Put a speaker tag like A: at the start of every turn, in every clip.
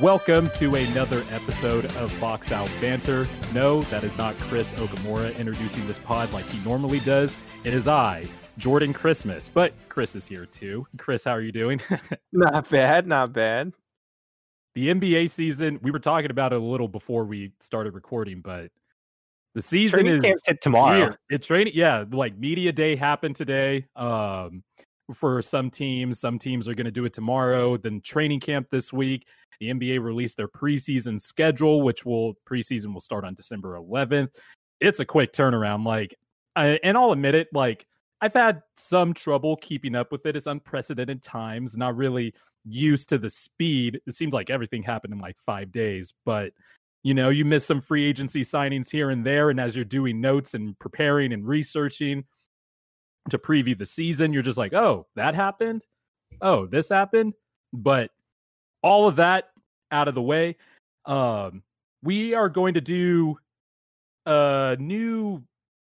A: Welcome to another episode of Box Out Banter. No, that is not Chris Okamura introducing this pod like he normally does. It is I, Jordan Christmas. But Chris is here too. Chris, how are you doing?
B: not bad, not bad.
A: The NBA season, we were talking about it a little before we started recording, but the season
B: training
A: is
B: tomorrow.
A: Here. It's training, yeah. Like media day happened today. Um, for some teams, some teams are going to do it tomorrow. Then training camp this week. The NBA released their preseason schedule, which will preseason will start on December 11th. It's a quick turnaround. Like, I, and I'll admit it. Like, I've had some trouble keeping up with it. It's unprecedented times. Not really used to the speed. It seems like everything happened in like five days, but you know, you miss some free agency signings here and there. And as you're doing notes and preparing and researching to preview the season, you're just like, oh, that happened. Oh, this happened. But all of that out of the way, um, we are going to do a new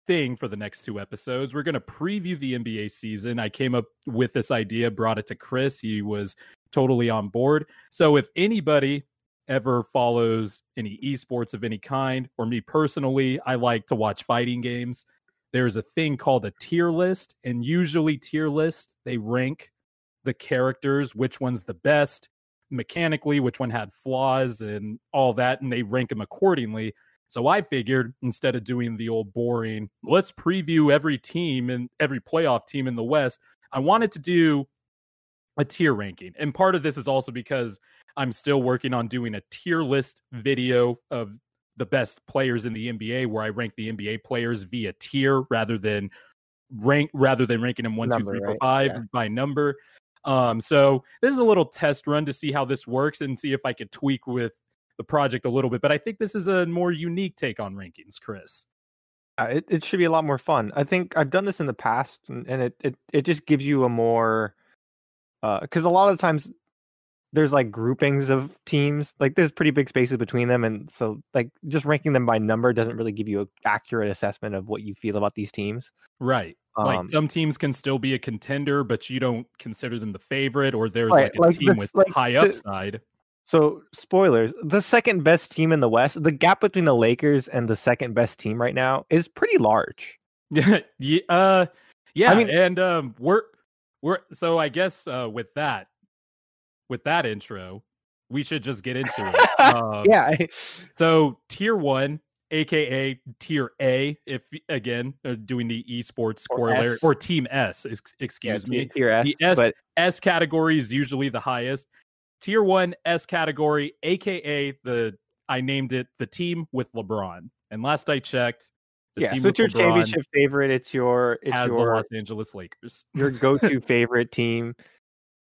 A: thing for the next two episodes. We're going to preview the NBA season. I came up with this idea, brought it to Chris. He was totally on board. So if anybody ever follows any esports of any kind, or me personally, I like to watch fighting games. There's a thing called a tier list, and usually tier list they rank the characters, which one's the best mechanically, which one had flaws, and all that, and they rank them accordingly. So I figured instead of doing the old boring, let's preview every team and every playoff team in the West, I wanted to do a tier ranking. And part of this is also because I'm still working on doing a tier list video of the best players in the NBA where I rank the NBA players via tier rather than rank rather than ranking them one, number, two, three, four, five yeah. by number. Um, so this is a little test run to see how this works and see if I could tweak with the project a little bit. But I think this is a more unique take on rankings, Chris.
B: Uh, it, it should be a lot more fun. I think I've done this in the past and, and it, it, it just gives you a more because uh, a lot of times there's like groupings of teams like there's pretty big spaces between them and so like just ranking them by number doesn't really give you an accurate assessment of what you feel about these teams.
A: Right. Um, like some teams can still be a contender but you don't consider them the favorite or there's right, like a like team with like, high upside.
B: so spoilers the second best team in the west the gap between the lakers and the second best team right now is pretty large.
A: Yeah uh yeah I mean, and um we're we're so i guess uh with that with that intro, we should just get into it.
B: Um, yeah.
A: so tier one, aka tier A, if again uh, doing the esports or corollary S. or team S, excuse yeah, me.
B: Tier S,
A: the S but... S category is usually the highest. Tier one S category, aka the I named it the team with LeBron. And last I checked,
B: yeah, so it's your LeBron championship favorite. It's your it's your
A: Los Angeles Lakers.
B: your go-to favorite team.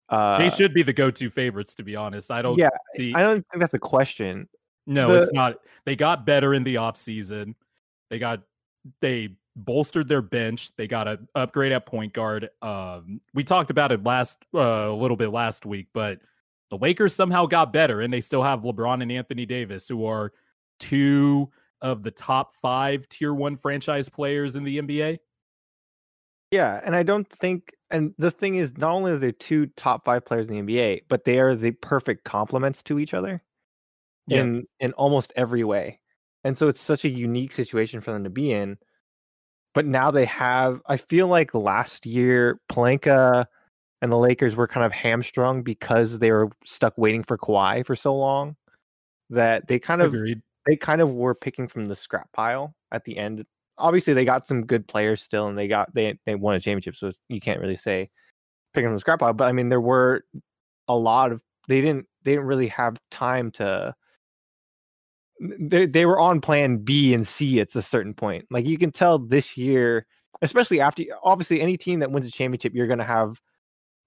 A: Uh, they should be the go-to favorites, to be honest. I don't.
B: Yeah,
A: see.
B: I don't think that's a question.
A: No, the, it's not. They got better in the off season. They got they bolstered their bench. They got an upgrade at point guard. Um, we talked about it last uh, a little bit last week, but the Lakers somehow got better, and they still have LeBron and Anthony Davis, who are two of the top five tier one franchise players in the NBA.
B: Yeah, and I don't think and the thing is not only are they two top 5 players in the NBA, but they are the perfect complements to each other yeah. in in almost every way. And so it's such a unique situation for them to be in. But now they have I feel like last year Pelinka and the Lakers were kind of hamstrung because they were stuck waiting for Kawhi for so long that they kind of
A: Agreed.
B: they kind of were picking from the scrap pile at the end obviously they got some good players still, and they got they they won a championship, so you can't really say picking from the scrap pile. But I mean, there were a lot of they didn't they didn't really have time to. They they were on plan B and C at a certain point. Like you can tell this year, especially after obviously any team that wins a championship, you're going to have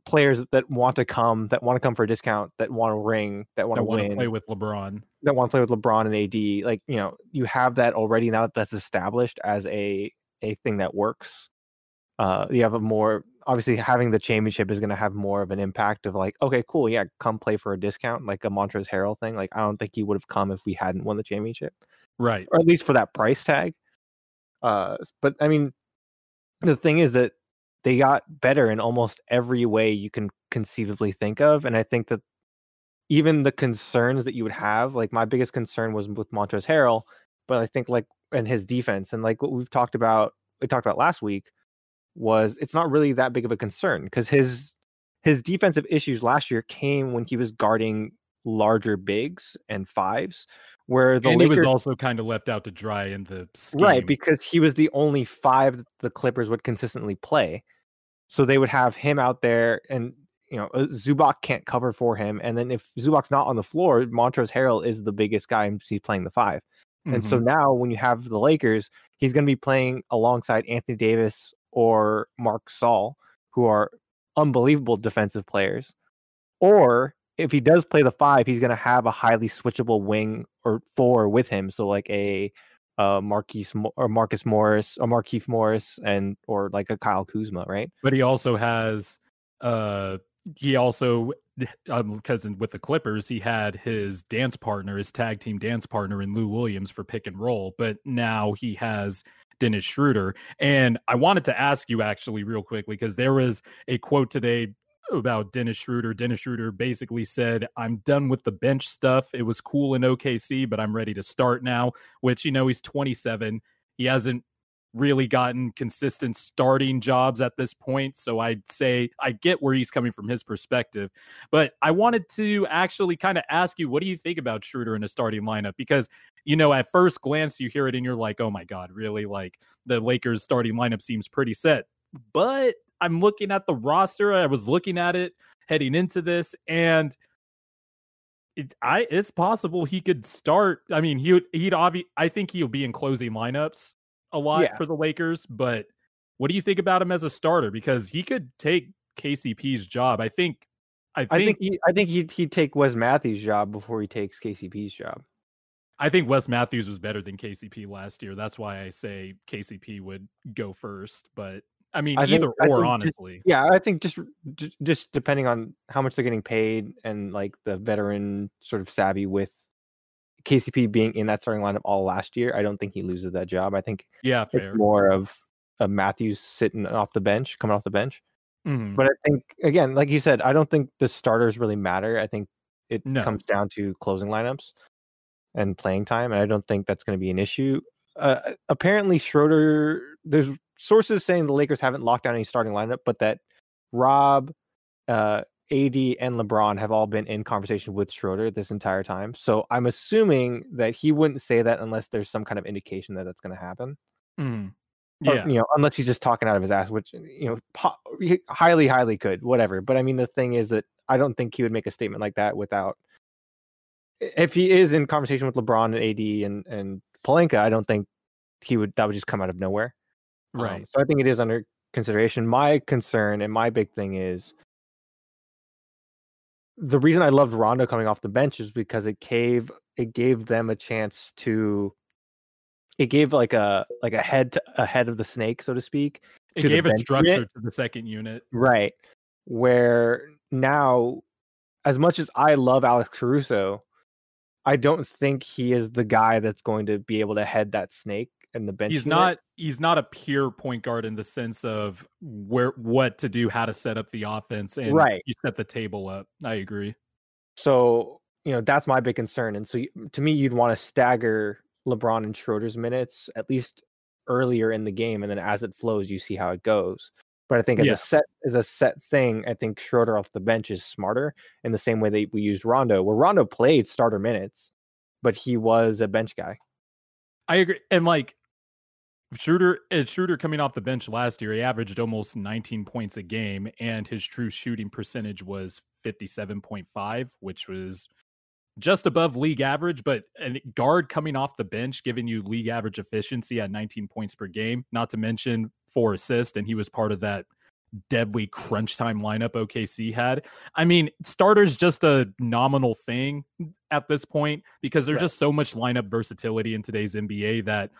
B: players that want to come, that want to come for a discount, that want to ring, that want to win,
A: play with LeBron,
B: that want to play with LeBron and AD. Like you know, you have that already now that that's established as a a thing that works. Uh, you have a more obviously having the championship is going to have more of an impact of like, okay, cool, yeah, come play for a discount, like a Montrezl Harrell thing. Like I don't think he would have come if we hadn't won the championship,
A: right?
B: Or at least for that price tag. Uh, but I mean, the thing is that they got better in almost every way you can conceivably think of and i think that even the concerns that you would have, like my biggest concern was with Montrezl Harrell, but I think like and his defense and like what we've talked about, we talked about last week, was it's not really that big of a concern because his his defensive issues last year came when he was guarding larger bigs and fives, where the
A: and
B: Lakers,
A: he was also kind of left out to dry in the scheme.
B: right because he was the only five that the Clippers would consistently play, so they would have him out there, and you know uh, Zubac can't cover for him, and then if Zubac's not on the floor, Montrezl Harrell is the biggest guy, and he's playing the 5 and so
A: Mhm.
B: now when you have the Lakers, he's going to be playing alongside Anthony Davis or Marc Gasol, who are unbelievable defensive players. Or if he does play the five, he's going to have a highly switchable wing or four with him. So like a uh, Marquise Mo- or Marcus Morris or Markieff Morris and or like a Kyle Kuzma, right?
A: but he also has uh he also um because with the clippers he had his dance partner his tag team dance partner in lou williams for pick and roll but now he has dennis schroeder and i wanted to ask you actually real quickly because there was a quote today about dennis schroeder dennis schroeder basically said i'm done with the bench stuff it was cool in okc but i'm ready to start now which you know he's 27 he hasn't really gotten consistent starting jobs at this point. So I'd say I get where he's coming from his perspective. But I wanted to actually kind of ask you, what do you think about Schroeder in a starting lineup? Because, you know, at first glance, you hear it and you're like, oh my God, really? Like the Lakers starting lineup seems pretty set. But I'm looking at the roster. I was looking at it heading into this and it, I it's possible he could start. I mean, he would he'd obvi- I think he'll be in closing lineups a lot
B: Yeah.
A: for the Lakers, but what do you think about him as a starter? Because he could take KCP's job. I think. I think.
B: I think he, I think he'd, he'd take Wes Matthews' job before he takes KCP's job.
A: I think Wes Matthews was better than KCP last year. That's why I say KCP would go first. But I mean,
B: I think-
A: either
B: I
A: or,
B: think just-
A: honestly.
B: Yeah, I think just just depending on how much they're getting paid and like the veteran sort of savvy with KCP being in that starting lineup all last year, I don't think he loses that job. I think
A: yeah, fair.
B: it's more of a Matthews sitting off the bench, coming off the bench.
A: Mhm.
B: But I think again, like you said, I don't think the starters really matter. I think it
A: No.
B: comes down to closing lineups and playing time, and I don't think that's going to be an issue. Uh, apparently, Schroeder. There's sources saying the Lakers haven't locked down any starting lineup, but that Rob, uh, AD, and LeBron have all been in conversation with Schroeder this entire time. So I'm assuming that he wouldn't say that unless there's some kind of indication that that's going to happen or,
A: Yeah.
B: you know, unless he's just talking out of his ass, which you know, po- highly, highly could, whatever. But I mean, the thing is that I don't think he would make a statement like that without. If he is in conversation with LeBron and AD and and Pelinka, I don't think he would. That would just come out of nowhere. Um,
A: Right.
B: so I think it is under consideration. My concern and my big thing is the reason I loved Rondo coming off the bench is because it gave it gave them a chance to it gave like a like a head to, a head of the snake, so to speak.
A: it
B: to
A: gave a structure
B: unit.
A: to the second unit.
B: Right. Where now, as much as I love Alex Caruso, I don't think he is the guy that's going to be able to head that snake and the bench.
A: he's
B: unit.
A: not he's not a pure point guard in the sense of where what to do how to set up the offense and
B: Right.
A: you set the table up i agree
B: So, you know, that's my big concern. And so to me, you'd want to stagger LeBron and Schroeder's minutes at least earlier in the game. And then as it flows, you see how it goes. But I think as
A: Yeah.
B: a set as a set thing, I think Schroeder off the bench is smarter in the same way that we used Rondo, where Rondo played starter minutes, but he was a bench guy.
A: i agree and like Schroeder, uh, Schroeder coming off the bench last year, he averaged almost 19 points a game, and his true shooting percentage was 57.5, which was just above league average. But a guard coming off the bench, giving you league average efficiency at 19 points per game, not to mention four assists, and he was part of that deadly crunch time lineup OKC had. I mean, starter's just a nominal thing at this point because there's
B: Right.
A: just so much lineup versatility in today's NBA that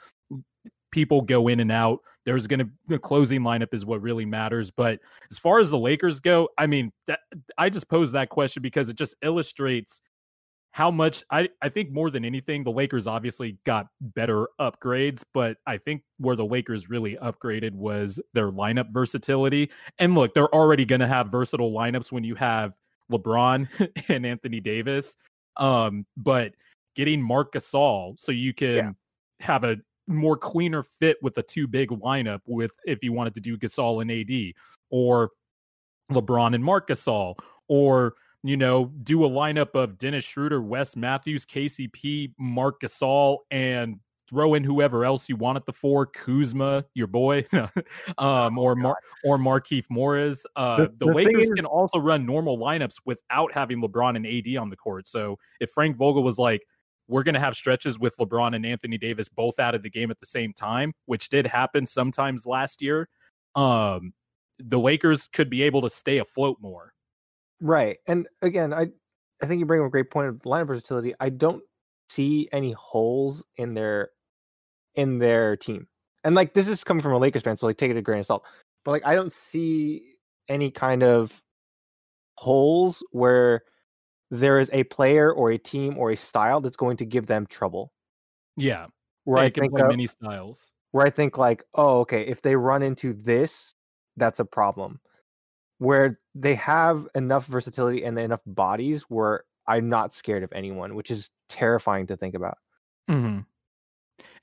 A: people go in and out. There's going to the closing lineup is what really matters. But as far as the Lakers go, I mean, that, I just pose that question because it just illustrates how much I, I think more than anything, the Lakers obviously got better upgrades, but I think where the Lakers really upgraded was their lineup versatility. And look, they're already going to have versatile lineups when you have LeBron and Anthony Davis. Um, but getting Marc Gasol so you can yeah. have a more cleaner fit with a two big lineup with if you wanted to do Gasol and AD or LeBron and Marc Gasol or you know, do a lineup of Dennis Schroeder, Wes Matthews, KCP, Marc Gasol, and throw in whoever else you want at the four, Kuzma, your boy, um, oh, or Mar- or Markieff Morris. Uh, the, the, the Lakers is- can also run normal lineups without having LeBron and AD on the court. So if Frank Vogel was like, we're going to have stretches with LeBron and Anthony Davis both out of the game at the same time, which did happen sometimes last year. Um, the Lakers could be able to stay afloat more.
B: Right. And again, I I think you bring up a great point of line versatility. I don't see any holes in their in their team. And like this is coming from a Lakers fan, so like take it a grain of salt. But like I don't see any kind of holes where there is a player or a team or a style that's going to give them trouble.
A: Yeah.
B: Where
A: they
B: I think
A: play many styles.
B: Where I think like, oh, okay, if they run into this, that's a problem. Where they have enough versatility and enough bodies where I'm not scared of anyone, which is terrifying to think about.
A: Mm-hmm.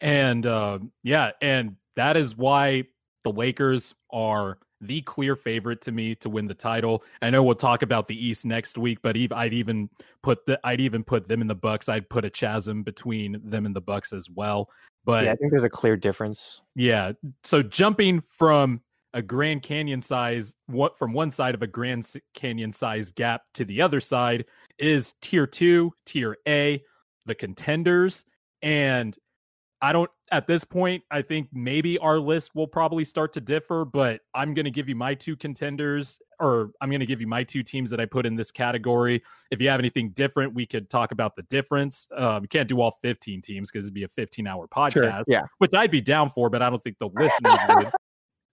A: And uh, yeah, and that is why the Lakers are the clear favorite to me to win the title. I know we'll talk about the East next week, but I'd even put the I'd even put them in the Bucks. I'd put a chasm between them and the Bucks as well. But
B: yeah, I think there's a clear difference.
A: Yeah. So jumping from a Grand Canyon size what from one side of a Grand Canyon size gap to the other side is tier 2, tier A, the contenders and I don't at this point, I think maybe our list will probably start to differ, but I'm going to give you my two contenders, or I'm going to give you my two teams that I put in this category. If you have anything different, we could talk about the difference. Uh, we can't do all 15 teams because it'd be a 15 hour podcast,
B: sure, yeah.
A: which I'd be down for, but I don't think the listeners would.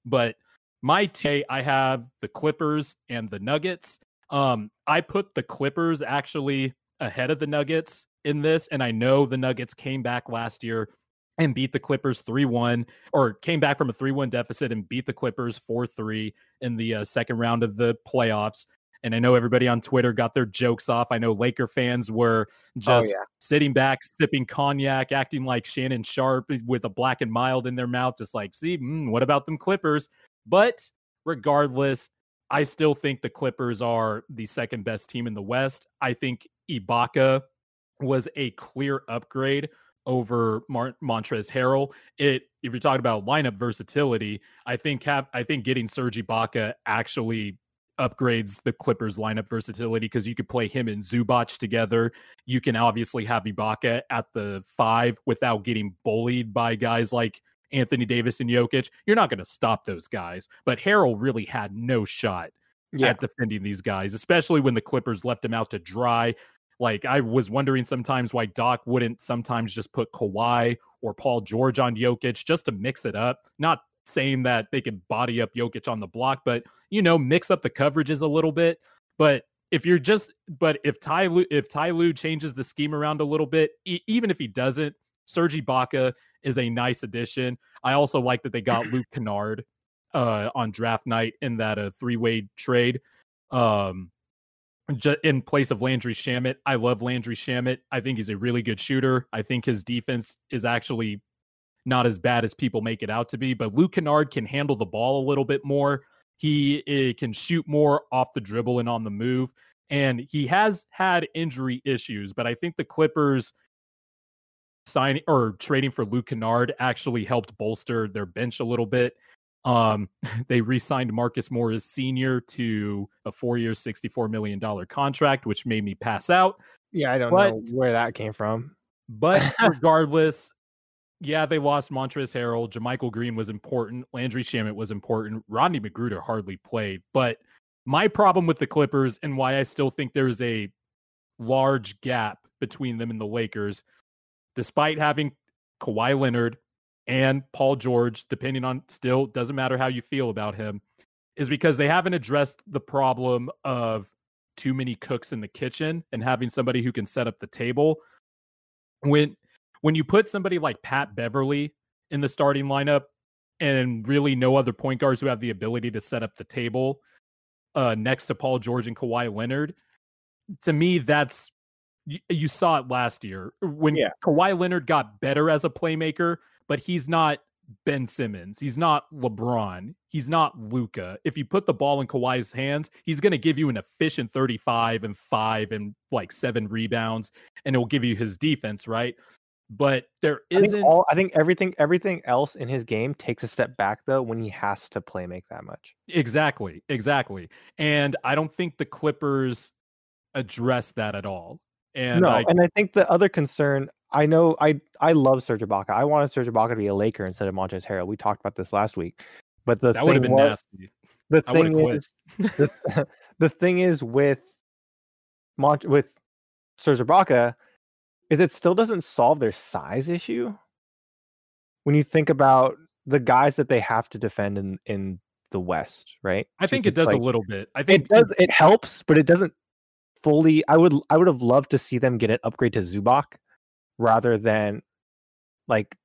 A: But my take, I have the Clippers and the Nuggets. Um, I put the Clippers actually ahead of the Nuggets in this, and I know the Nuggets came back last year and beat the Clippers 3 1, or came back from a 3 1 deficit and beat the Clippers 4 3 in the uh, second round of the playoffs. And I know everybody on Twitter got their jokes off. I know Laker fans were oh, just oh, yeah. sitting back, sipping cognac, acting like Shannon Sharpe with a black and mild in their mouth, just like, see, mm, what about them Clippers? But regardless, I still think the Clippers are the second best team in the West. I think Ibaka was a clear upgrade over Mar- Montrezl Harrell. It if you're talking about lineup versatility, I think have I think getting Serge Ibaka actually upgrades the Clippers lineup versatility because you could play him and Zubac together. You can obviously have Ibaka at the five without getting bullied by guys like Anthony Davis and Jokic. You're not going to stop those guys, but Harrell really had no shot yeah. at defending these guys, especially when the Clippers left him out to dry. Like I was wondering sometimes why Doc wouldn't sometimes just put Kawhi or Paul George on Jokic just to mix it up. Not saying that they could body up Jokic on the block, but you know, mix up the coverages a little bit. But if you're just, but if Ty Lue, if Ty Lue changes the scheme around a little bit, e- even if he doesn't, Serge Ibaka is a nice addition. I also like that they got Luke Kennard uh, on draft night in that uh, three way trade. Um, in place of Landry Shamet. I love Landry Shamet. I think he's a really good shooter. I think his defense is actually not as bad as people make it out to be, but Luke Kennard can handle the ball a little bit more. He uh, can shoot more off the dribble and on the move. And he has had injury issues, but I think the Clippers signing or trading for Luke Kennard actually helped bolster their bench a little bit. Um, they re-signed Marcus Morris Sr. to a four-year, $64 million contract, which made me pass out.
B: Yeah, I don't but, know where that came from.
A: But regardless, yeah, they lost Montrezl Harrell. JaMychal Green was important. Landry Shamet was important. Rodney McGruder hardly played. But my problem with the Clippers and why I still think there's a large gap between them and the Lakers, despite having Kawhi Leonard, and Paul George, depending on still, doesn't matter how you feel about him, is because they haven't addressed the problem of too many cooks in the kitchen and having somebody who can set up the table. When when you put somebody like Pat Beverley in the starting lineup and really no other point guards who have the ability to set up the table uh, next to Paul George and Kawhi Leonard, to me, that's you, you saw it last year when
B: Yeah.
A: Kawhi Leonard got better as a playmaker, but he's not Ben Simmons. He's not LeBron. He's not Luka. If you put the ball in Kawhi's hands, he's going to give you an efficient 35 and 5 and like 7 rebounds and it'll give you his defense, right? But there
B: I think,
A: isn't
B: all, I think everything everything else in his game takes a step back though when he has to play make that much.
A: Exactly, exactly. And I don't think the Clippers address that at all. And
B: no,
A: I
B: and I think the other concern I know I I love Serge Ibaka. I wanted Serge Ibaka to be a Laker instead of Montrezl Harrell. We talked about this last week. But the
A: that would have
B: thing
A: been
B: was,
A: nasty.
B: the
A: I
B: thing is the, the thing is with Mont with Serge Ibaka is it still doesn't solve their size issue. When you think about the guys that they have to defend in in the West, right?
A: I think it does
B: like-
A: a little bit. I think
B: it does it helps, but it doesn't fully. I would I would have loved to see them get an upgrade to Zubac rather than like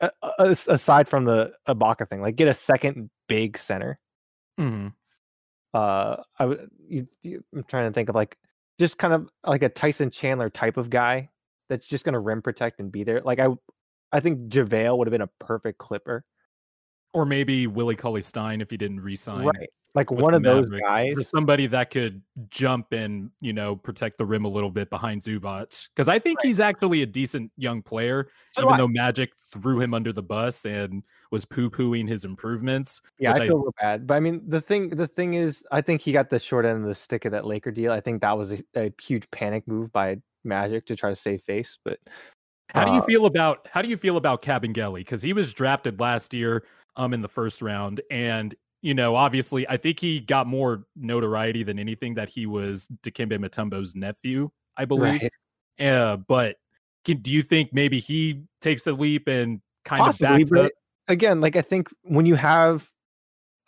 B: a- a- aside from the Ibaka thing, like get a second big center.
A: Mhm.
B: Uh, I would. You, you, I'm trying to think of like just kind of like a Tyson Chandler type of guy that's just gonna rim protect and be there. Like I, I think JaVale would have been a perfect Clipper,
A: or maybe Willie Cauley-Stein if he didn't resign.
B: right? Like one of those
A: Mavericks.
B: guys.
A: For somebody that could jump and you know protect the rim a little bit behind Zubac because I think he's actually a decent young player,
B: So
A: even though Magic threw him under the bus and was poo pooing his improvements.
B: Yeah, I feel real bad. But I mean, the thing the thing is, I think he got the short end of the stick of that Laker deal. I think that was a, a huge panic move by Magic to try to save face. But
A: How do you
B: uh,
A: feel about how do you feel about Kabengele? Because he was drafted last year um in the first round, and you know, obviously, I think he got more notoriety than anything that he was Dikembe Mutombo's nephew, I believe.
B: right,
A: Uh, but can, do you think maybe he takes a leap and kind
B: possibly.
A: of backs up?
B: again, like I think when you have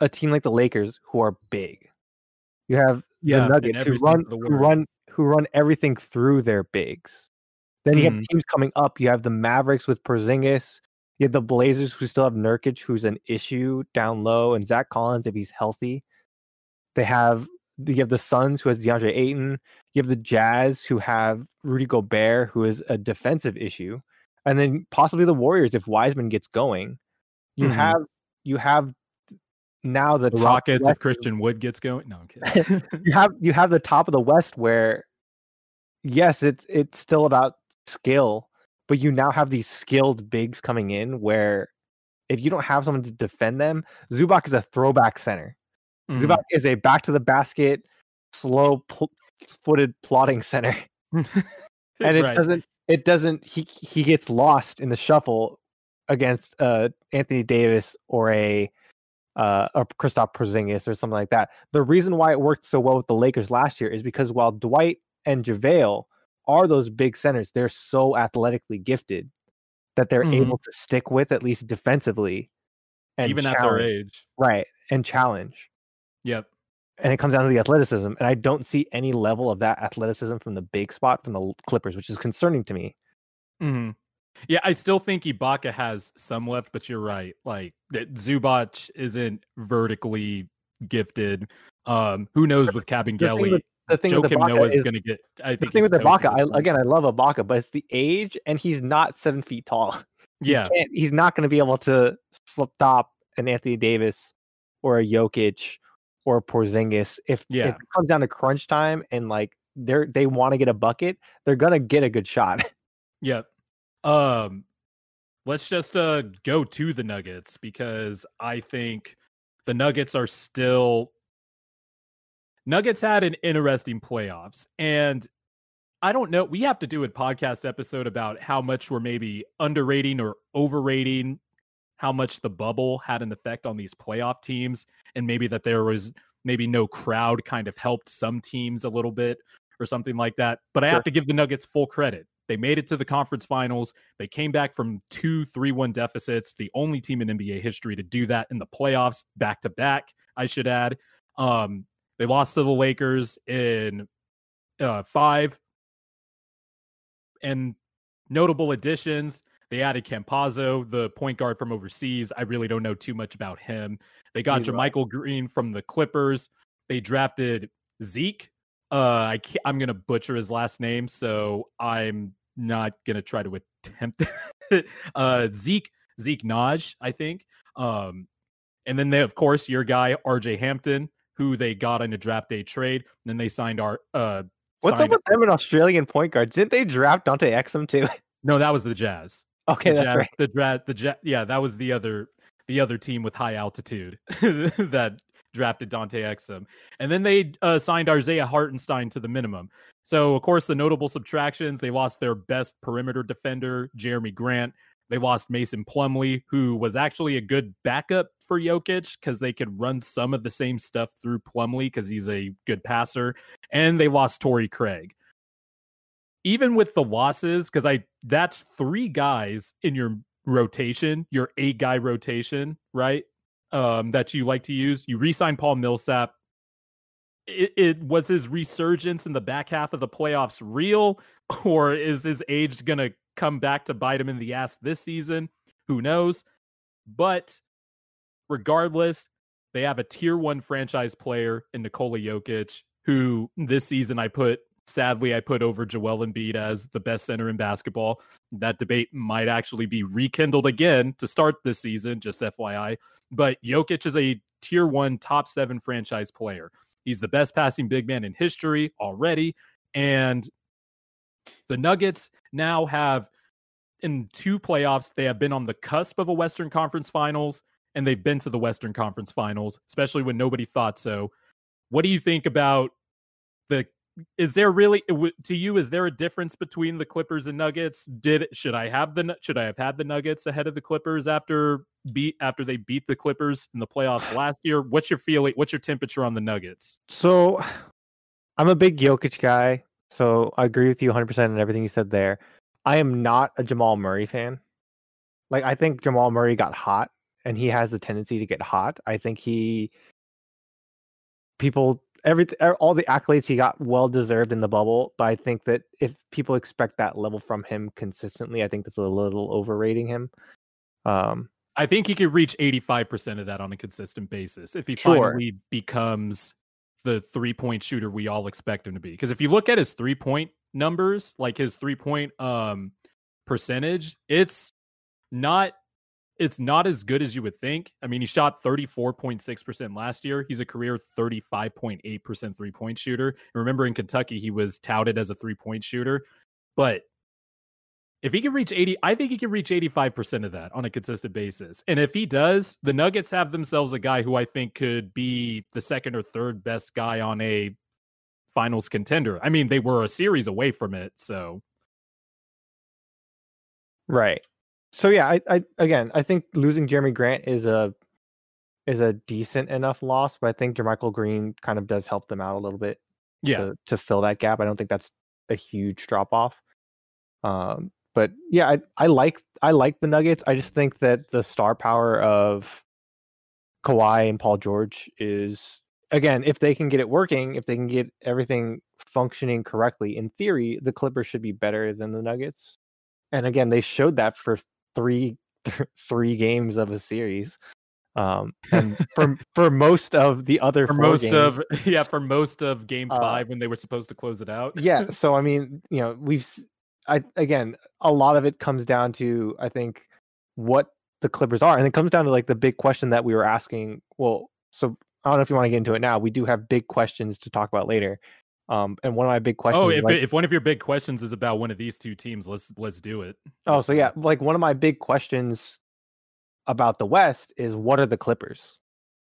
B: a team like the Lakers who are big, you have
A: Yeah,
B: the Nuggets who run
A: the
B: who run who run everything through their bigs. Then you
A: Mhm.
B: have teams coming up. You have the Mavericks with Porzingis. You have the Blazers who still have Nurkic, who's an issue down low, and Zach Collins if he's healthy. They have you have the Suns who has DeAndre Ayton. You have the Jazz who have Rudy Gobert, who is a defensive issue, and then possibly the Warriors if Wiseman gets going. You
A: Mhm.
B: have you have now the,
A: The Rockets,
B: West
A: if Christian Wood gets going. No, I'm kidding.
B: you have you have the top of the West where yes, it's it's still about skill, but you now have these skilled bigs coming in where if you don't have someone to defend them, Zubac is a throwback center.
A: Mhm.
B: Zubac is a back to the basket, slow pl- footed plotting center. And it
A: Right.
B: doesn't it doesn't he he gets lost in the shuffle against uh Anthony Davis or a uh or Kristaps Porzingis or something like that. The reason why it worked so well with the Lakers last year is because while Dwight and JaVale are those big centers, they're so athletically gifted that they're
A: Mhm.
B: able to stick with at least defensively and
A: even at their age.
B: right and challenge.
A: Yep.
B: And it comes down to the athleticism, and I don't see any level of that athleticism from the big spot from the Clippers, which is concerning to me.
A: hmm Yeah, I still think Ibaka has some left, but you're right. Like that Zubac isn't vertically gifted. Um, who knows with
B: Kabengele? The thing with Ibaka
A: Noah is going to get. I
B: the
A: think
B: thing with Ibaka. I, again, I love Ibaka, but it's the age, and he's not seven feet tall. He
A: yeah,
B: can't- he's not going to be able to stop an Anthony Davis or a Jokic or a Porzingis. If,
A: Yeah.
B: if it comes down to crunch time and like they're they want to get a bucket, they're gonna get a good shot.
A: Yep. Um let's just uh go to the Nuggets because I think the Nuggets are still Nuggets had an interesting playoffs and I don't know, we have to do a podcast episode about how much we're maybe underrating or overrating how much the bubble had an effect on these playoff teams and maybe that there was maybe no crowd kind of helped some teams a little bit or something like that. But I
B: Sure.
A: have to give the Nuggets full credit. They made it to the conference finals. They came back from two 3 1 deficits, the only team in NBA history to do that in the playoffs back to back, I should add. Um, they lost to the Lakers in uh, five. And notable additions, they added Campazzo, the point guard from overseas. I really don't know too much about him. They got
B: I.
A: JaMychal Green from the Clippers. They drafted Zeke, Uh, I can't, I'm gonna butcher his last name, so I'm not gonna try to attempt it. uh, Zeke Zeke Naj, I think. Um, and then they, of course, your guy RJ Hampton, who they got in a draft day trade. And then they signed our. Uh,
B: What's
A: signed,
B: up with them an Australian point guard? Didn't they draft Dante Exum too?
A: No, that was the Jazz.
B: Okay,
A: the
B: that's
A: Jazz,
B: right.
A: The draft, the Jazz, yeah, that was the other the other team with high altitude that drafted Dante Exum. And then they uh, signed Isaiah Hartenstein to the minimum. So, of course, the notable subtractions they lost their best perimeter defender, Jerami Grant. They lost Mason Plumlee, who was actually a good backup for Jokic because they could run some of the same stuff through Plumlee because he's a good passer. And they lost Torrey Craig. Even with the losses, because I that's three guys in your rotation, your eight guy rotation, right? Um, that you like to use. You re-sign Paul Millsap. It, it was his resurgence in the back half of the playoffs real, or is his age gonna come back to bite him in the ass this season? Who knows? But regardless, they have a tier one franchise player in Nikola Jokic, who this season I put sadly I put over Joel Embiid as the best center in basketball. That debate might actually be rekindled again to start this season, just FYI. But Jokic is a tier one top seven franchise player. He's the best passing big man in history already. And the Nuggets now have in two playoffs, they have been on the cusp of a Western Conference Finals, and they've been to the Western Conference Finals, especially when nobody thought so. What do you think about the? Is there really to you? Is there a difference between the Clippers and Nuggets? Did should I have the should I have had the Nuggets ahead of the Clippers after beat after they beat the Clippers in the playoffs last year? What's your feeling? What's your temperature on the Nuggets?
B: So, I'm a big Jokic guy, so I agree with you 100 percent on everything you said there. I am not a Jamal Murray fan. Like I think Jamal Murray got hot and he has the tendency to get hot. I think he people every all the accolades he got well deserved in the bubble, but I think that if people expect that level from him consistently, I think that's a little overrating him. Um
A: I think he could reach 85% of that on a consistent basis if he
B: Sure.
A: finally becomes the three point shooter we all expect him to be. Because if you look at his three point numbers, like his three point um percentage, it's not it's not as good as you would think. I mean, he shot 34.6% last year. He's a career 35.8% three point shooter. And remember in Kentucky, he was touted as a three point shooter. But if he can reach 80, I think he can reach 85% of that on a consistent basis. And if he does, the Nuggets have themselves a guy who I think could be the second or third best guy on a finals contender. I mean, they were a series away from it. So,
B: Right. So yeah, I, I again, I think losing Jerami Grant is a is a decent enough loss, but I think JaMychal Green kind of does help them out a little bit
A: yeah.
B: to to fill that gap. I don't think that's a huge drop off. Um, but yeah, I I like I like the Nuggets. I just think that the star power of Kawhi and Paul George is again, if they can get it working, if they can get everything functioning correctly, in theory, the Clippers should be better than the Nuggets. And again, they showed that for three three games of a series. Um, and for for most of the other
A: For most
B: games,
A: of yeah, for most of game
B: Uh,
A: 5 when they were supposed to close it out.
B: yeah so i mean you know we've i again a lot of it comes down to i think what the clippers are and it comes down to like the big question that we were asking well so i don't know if you want to get into it now we do have big questions to talk about later um and one of my big questions
A: Oh, if
B: like,
A: if one of your big questions is about one of these two teams, let's let's do it.
B: oh so yeah like one of my big questions about the west is what are the clippers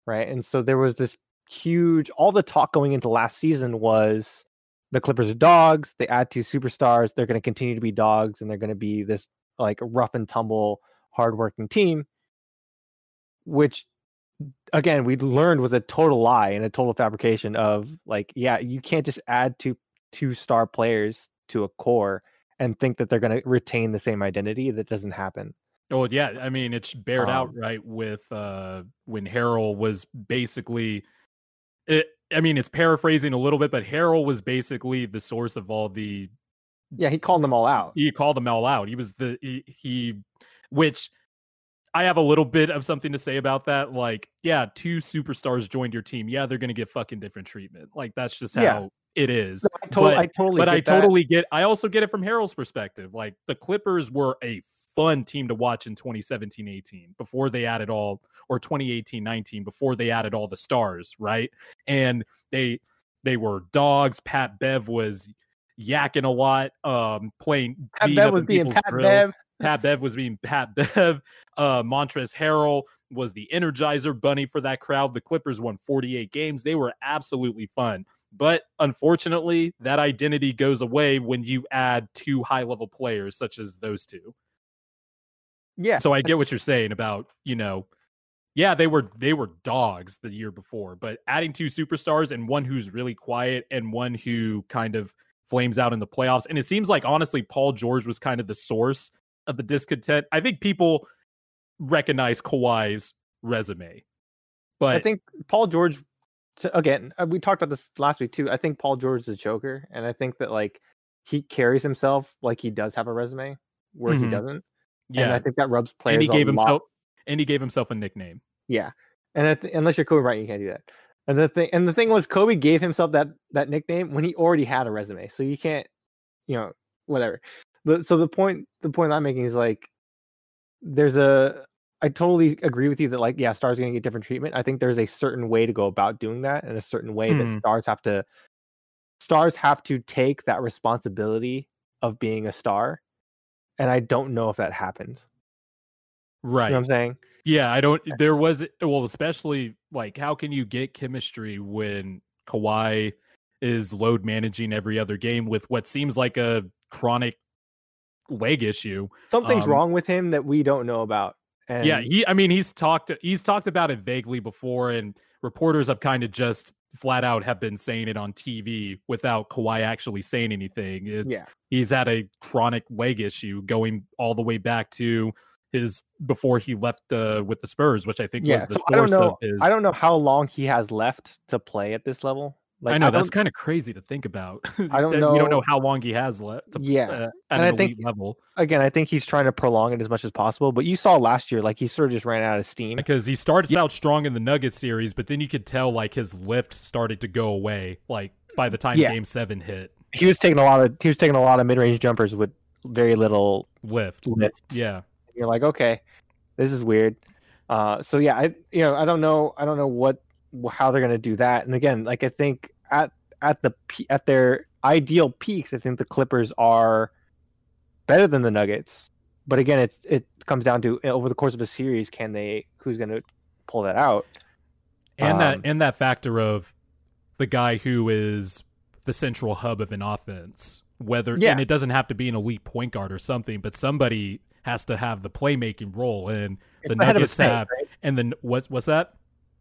B: right and so there was this huge all the talk going into last season was the clippers are dogs they add two superstars they're going to continue to be dogs and they're going to be this like rough and tumble hardworking team. Which again we learned was a total lie and a total fabrication of like yeah you can't just add two two star players to a core and think that they're going to retain the same identity that doesn't happen.
A: Oh yeah, I mean it's bared out
B: Um,
A: right with uh when Harrell was basically it I mean it's paraphrasing a little bit, but Harrell was basically the source of all the
B: yeah he called them all out
A: he called them all out. He was the he, he which I have a little bit of something to say about that. Like, yeah, two superstars joined your team. Yeah, they're gonna get fucking different treatment. Like that's just how
B: Yeah.
A: It is.
B: No, I, to-
A: but
B: I totally.
A: but
B: get
A: I
B: that.
A: totally get. I also get it from Harrell's perspective. Like the Clippers were a fun team to watch in 2017-18 before they added all, or 2018-19 before they added all the stars, right? And they they were dogs. Pat Bev was yakking a lot, um, playing.
B: Pat Bev was
A: in
B: being Pat
A: grills.
B: Bev.
A: Pat Bev was being Pat Bev. Uh, Montrezl Harrell was the Energizer Bunny for that crowd. The Clippers won 48 games. They were absolutely fun. But unfortunately, that identity goes away when you add two high level players such as those two.
B: Yeah.
A: So I get what you're saying about, you know, yeah, they were they were dogs the year before, but adding two superstars and one who's really quiet and one who kind of flames out in the playoffs. And it seems like honestly Paul George was kind of the source of the discontent. I think people recognize Kawhi's resume. But
B: I think Paul George. So again, uh, we talked about this last week too. I think Paul George is a joker, and I think that like he carries himself like he does have a resume where he
A: Mhm.
B: doesn't. And I think that rubs players.
A: and he gave
B: lot-
A: himself and he gave himself a nickname.
B: Yeah, and I th- unless you're Kobe Bryant, you can't do that. And the thing, and the thing was, Kobe gave himself that that nickname when he already had a resume, so you can't, you know, whatever. The, so the point, the point I'm making is like, there's a. I totally agree with you that like, yeah, stars are gonna get different treatment. I think there's a certain way to go about doing that, and a certain way that
A: Mhm.
B: stars have to. Stars have to take that responsibility of being a star, and I don't know if that happens.
A: Right.
B: You know what I'm saying?
A: Yeah, I don't. There was well, especially like how can you get chemistry when Kawhi is load managing every other game with what seems like a chronic leg issue?
B: Something's
A: Um,
B: wrong with him that we don't know about. And
A: yeah, he. I mean, he's talked. He's talked about it vaguely before, and reporters have kind of just flat out have been saying it on TV without Kawhi actually saying anything. It's
B: Yeah.
A: he's had a chronic leg issue going all the way back to his before he left uh, with the Spurs, which I think
B: yeah,
A: was the
B: so I don't know.
A: of his.
B: I don't know how long he has left to play at this level. Like
A: I know that's kind of crazy to think about.
B: I don't
A: that We don't
B: know-
A: know how long he has left. To,
B: Yeah,
A: uh, at
B: and
A: an
B: I think-
A: level
B: again. I think he's trying to prolong it as much as possible. But you saw last year, like he sort of just ran out of steam.
A: because he started out strong in the Nuggets series, but then you could tell like his lift started to go away. Like by the time
B: Yeah.
A: Game Seven hit,
B: He was taking a lot of he was taking a lot of mid range jumpers with very little
A: lift.
B: lift.
A: Yeah,
B: You're like, okay, this is weird. Uh, so yeah, I you know I don't know I don't know what wh- how they're gonna do that. And again, like I think at at the at their ideal peaks, I think the Clippers are better than the Nuggets. But again, it's it comes down to over the course of a series, can they who's gonna pull that out?
A: and that
B: Um,
A: and that factor of the guy who is the central hub of an offense. Whether
B: Yeah.
A: and it doesn't have to be an elite point guard or something, but somebody has to have the playmaking role. And
B: It's
A: the
B: head of a
A: Nuggets have
B: right?
A: and then what's what's that?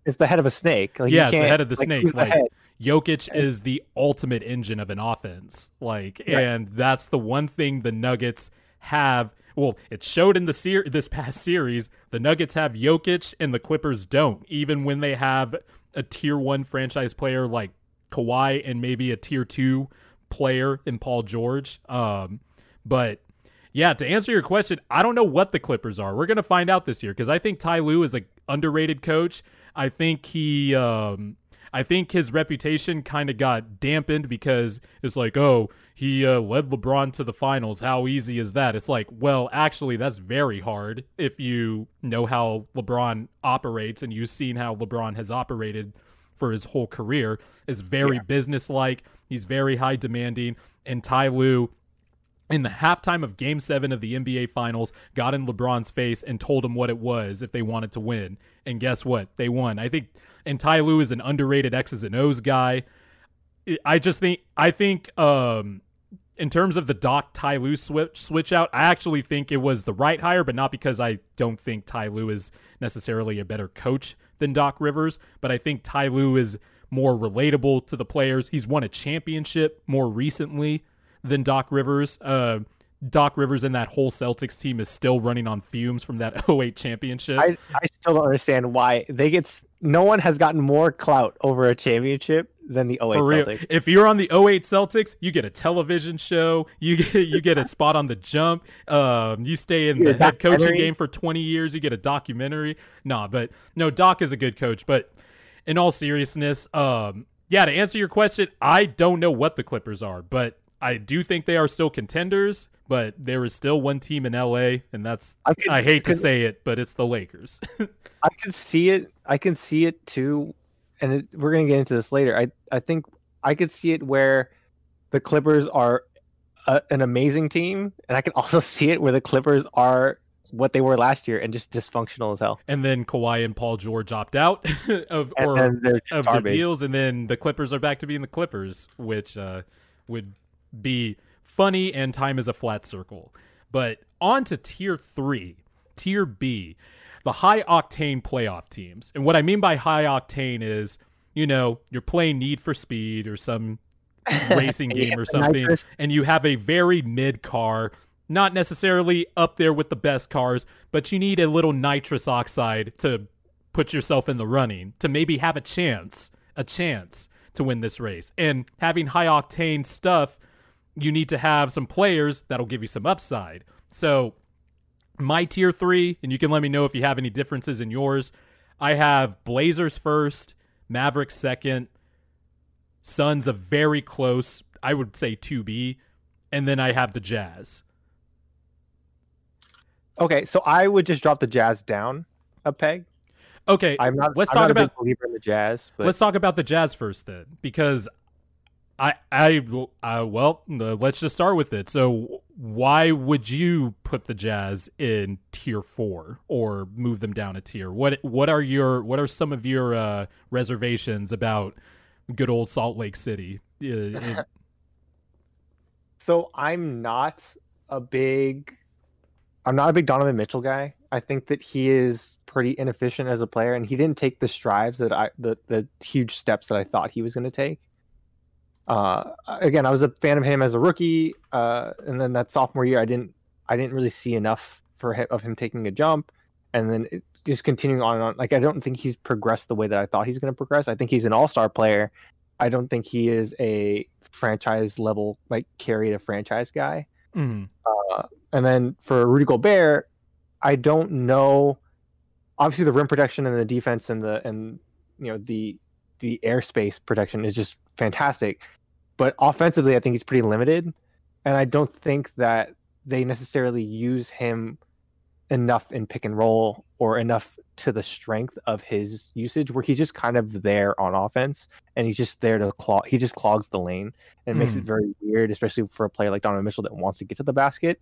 B: It's the head of a snake. Like,
A: Yeah, it's the head of the
B: like,
A: snake,
B: the
A: like-
B: head?
A: Jokic is the ultimate engine of an offense. Like,
B: Right.
A: and that's the one thing the Nuggets have. Well, it showed in the ser- this past series. The Nuggets have Jokic and the Clippers don't. Even when they have a tier one franchise player like Kawhi and maybe a tier two player in Paul George. Um, but yeah, to answer your question, I don't know what the Clippers are. We're gonna find out this year because I think Ty Lue is a underrated coach. I think he, um, I think his reputation kind of got dampened because it's like, oh, he uh, led LeBron to the finals. How easy is that? It's like, well, actually, that's very hard if you know how LeBron operates and you've seen how LeBron has operated for his whole career. Is very
B: Yeah.
A: businesslike. He's very high demanding, and Ty Lue in the halftime of game seven of the NBA Finals, got in LeBron's face and told him what it was if they wanted to win. And guess what? They won. I think, and Ty Lue is an underrated X's and O's guy. I just think, I think, um, in terms of the Doc Ty Lue switch, switch out, I actually think it was the right hire, but not because I don't think Ty Lue is necessarily a better coach than Doc Rivers, but I think Ty Lue is more relatable to the players. He's won a championship more recently than Doc Rivers. Uh, Doc Rivers and that whole Celtics team is still running on fumes from that 08 championship.
B: I, I still don't understand why they get. No one has gotten more clout over a championship than the 08
A: For real.
B: Celtics.
A: If you're on the 08 Celtics, you get a television show. You get you get a spot on the jump. Um, you stay in the head coaching game for 20 years. You get a documentary. Nah, but no, Doc is a good coach. But in all seriousness, um, yeah, to answer your question, I don't know what the Clippers are, but I do think they are still contenders. But there is still one team in LA, and that's I, can, I hate to say it, but it's the Lakers.
B: I can see it. I can see it too, and it, we're gonna get into this later. I I think I could see it where the Clippers are a, an amazing team, and I can also see it where the Clippers are what they were last year and just dysfunctional as hell.
A: And then Kawhi and Paul George opt out of or of the deals, and then the Clippers are back to being the Clippers, which uh, would be funny. And time is a flat circle. But on to tier three, tier B, the high octane playoff teams. And what I mean by high octane is, you know, you're playing Need for Speed or some racing game or something, and you have a very mid car not necessarily up there with the best cars, but you need a little nitrous oxide to put yourself in the running to maybe have a chance, a chance to win this race. And having high octane stuff, you need to have some players that'll give you some upside. So, my tier three, and you can let me know if you have any differences in yours. I have Blazers first, Mavericks second, Suns a very close, I would say 2B, and then I have the Jazz.
B: Okay, so I would just drop the Jazz down a peg.
A: Okay, I'm not. Let's I'm talk not about
B: believer in the Jazz.
A: But... Let's talk about the Jazz first, then, because I, I, I well, let's just start with it. So, why would you put the Jazz in tier four or move them down a tier? What, what are your, what are some of your uh, reservations about good old Salt Lake City? Uh,
B: so, I'm not a big I'm not a big Donovan Mitchell guy. I think that he is pretty inefficient as a player, and he didn't take the strides that I the the huge steps that I thought he was going to take. Uh, again, I was a fan of him as a rookie, uh, and then that sophomore year, I didn't I didn't really see enough for him, of him taking a jump, and then it, just continuing on and on. Like I don't think he's progressed the way that I thought he's going to progress. I think he's an all star player. I don't think he is a franchise level like carry a franchise guy.
A: Mm-hmm.
B: Uh, and then for Rudy Gobert, I don't know. Obviously, the rim protection and the defense and the and you know the the airspace protection is just fantastic, but offensively, I think he's pretty limited, and I don't think that they necessarily use him enough in pick and roll or enough to the strength of his usage where he's just kind of there on offense and he's just there to claw he just clogs the lane and mm. makes it hmm. very weird especially for a player like Donovan Mitchell that wants to get to the basket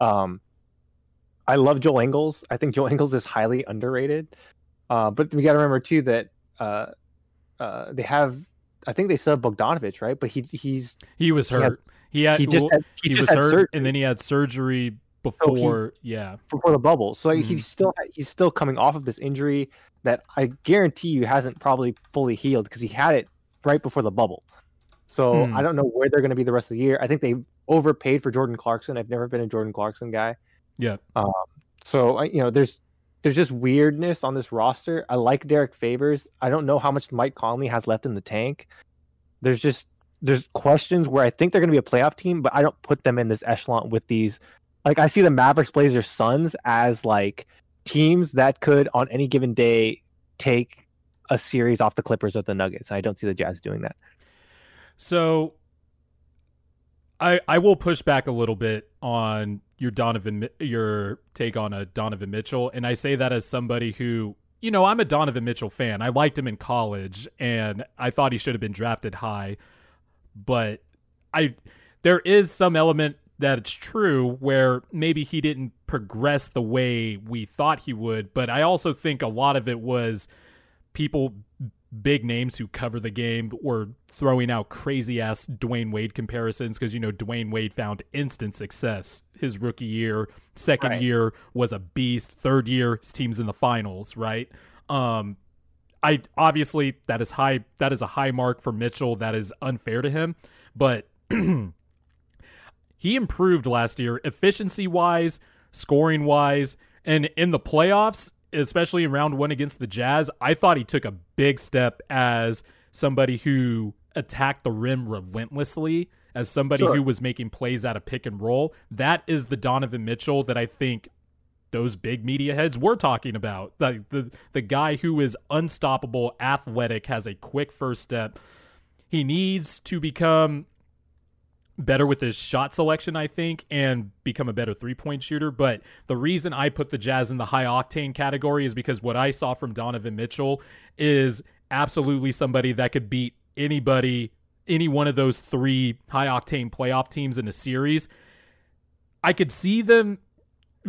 B: um, I love Joel Ingles. I think Joel Ingles is highly underrated. Uh, but we got to remember too that uh, uh, they have. I think they still have Bogdanovic, right? But he he's
A: he was hurt. He had he, just had, he, he just was hurt, surgery. and then he had surgery before. So he, yeah,
B: before the bubble. So mm-hmm. he's still he's still coming off of this injury that I guarantee you hasn't probably fully healed because he had it right before the bubble. So mm. I don't know where they're going to be the rest of the year. I think they overpaid for Jordan Clarkson. I've never been a Jordan Clarkson guy.
A: Yeah.
B: Um, so you know, there's there's just weirdness on this roster. I like Derrick Favors. I don't know how much Mike Conley has left in the tank. There's just there's questions where I think they're going to be a playoff team, but I don't put them in this echelon with these. Like I see the Mavericks, Blazers, Suns as like teams that could on any given day take a series off the Clippers or the Nuggets. I don't see the Jazz doing that.
A: So I I will push back a little bit on your Donovan your take on a Donovan Mitchell, and I say that as somebody who you know I'm a Donovan Mitchell fan. I liked him in college, and I thought he should have been drafted high, but I there is some element that it's true where maybe he didn't progress the way we thought he would, but I also think a lot of it was people big names who cover the game were throwing out crazy ass Dwyane Wade comparisons because you know Dwyane Wade found instant success his rookie year, second right. year was a beast, third year his team's in the finals, right? Um I obviously that is high that is a high mark for Mitchell that is unfair to him, but he improved last year efficiency wise, scoring wise, and in the playoffs especially in round one against the Jazz, I thought he took a big step as somebody who attacked the rim relentlessly, as somebody sure. who was making plays out of pick and roll. That is the Donovan Mitchell that I think those big media heads were talking about. The, the, the guy who is unstoppable, athletic, has a quick first step. he needs to become better with his shot selection, I think, and become a better three point shooter. But the reason I put the Jazz in the high octane category is because what I saw from Donovan Mitchell is absolutely somebody that could beat anybody, any one of those three high octane playoff teams in a series. I could see them.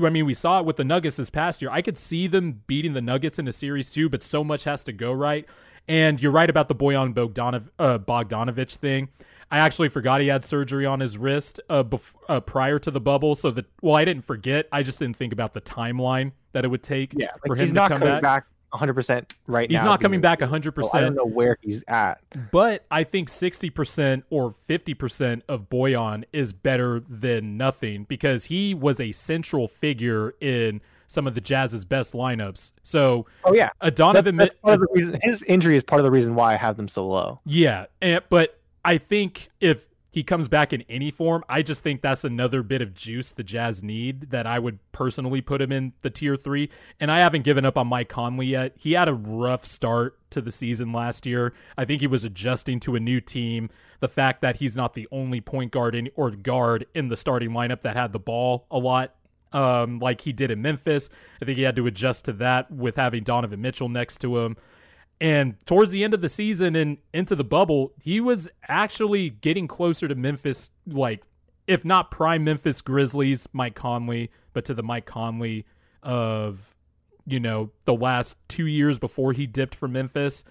A: I mean, we saw it with the Nuggets this past year. I could see them beating the Nuggets in a series too, but so much has to go right. And you're right about the Bojan Bogdanov, uh, Bogdanovic thing. I actually forgot he had surgery on his wrist uh, bef- uh, prior to the bubble. So that well, I didn't forget. I just didn't think about the timeline that it would take
B: Yeah,
A: for him
B: he's
A: to
B: not
A: come
B: coming
A: back.
B: back 100 percent right
A: He's
B: now.
A: not coming back 100.
B: so I don't know where he's at.
A: But I think 60% or 50% of Bojan is better than nothing because he was a central figure in some of the Jazz's best lineups. So
B: Oh yeah,
A: a Donovan,
B: that's part of the reason. His injury is part of the reason why I have them so low.
A: yeah, and, but I think if he comes back in any form, I just think that's another bit of juice the Jazz need that I would personally put him in the tier three. And I haven't given up on Mike Conley yet. He had a rough start to the season last year. I think he was adjusting to a new team. The fact that he's not the only point guard in, or guard in the starting lineup that had the ball a lot, um, like he did in Memphis. I think he had to adjust to that with having Donovan Mitchell next to him. And towards the end of the season and into the bubble, he was actually getting closer to Memphis, like, if not prime Memphis Grizzlies, Mike Conley, but to the Mike Conley of, you know, the last two years before he dipped for Memphis.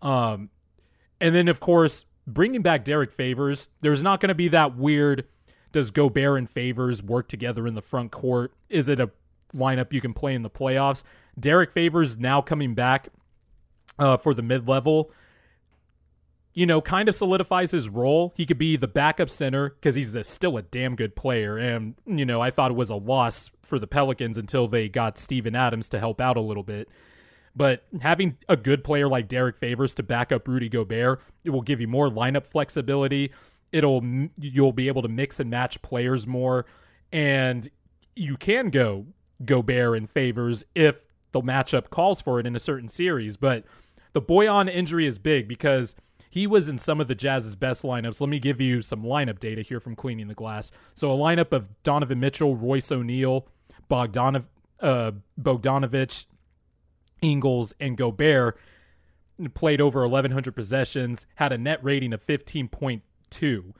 A: Um, and then, of course, bringing back Derrick Favors, there's not going to be that weird. Does Gobert and Favors work together in the front court? Is it a lineup you can play in the playoffs? Derrick Favors now coming back uh, for the mid level, you know, kind of solidifies his role. He could be the backup center because he's a, still a damn good player. And, you know, I thought it was a loss for the Pelicans until they got Steven Adams to help out a little bit. But having a good player like Derrick Favors to back up Rudy Gobert, it will give you more lineup flexibility. It'll you'll be able to mix and match players more, and you can go Gobert and Favors if the matchup calls for it in a certain series. But the Bojan injury is big because he was in some of the Jazz's best lineups. Let me give you some lineup data here from Cleaning the Glass. So a lineup of Donovan Mitchell, Royce O'Neal, Bogdanov, uh, Bogdanovic, Ingles, and Gobert played over 1,100 possessions, had a net rating of 15.2.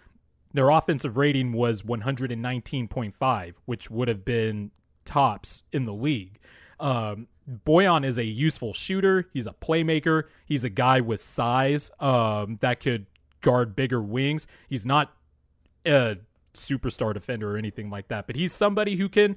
A: Their offensive rating was 119.5, which would have been tops in the league. Um, Bojan is a useful shooter. He's a playmaker. He's a guy with size um, that could guard bigger wings. He's not a superstar defender or anything like that, but he's somebody who can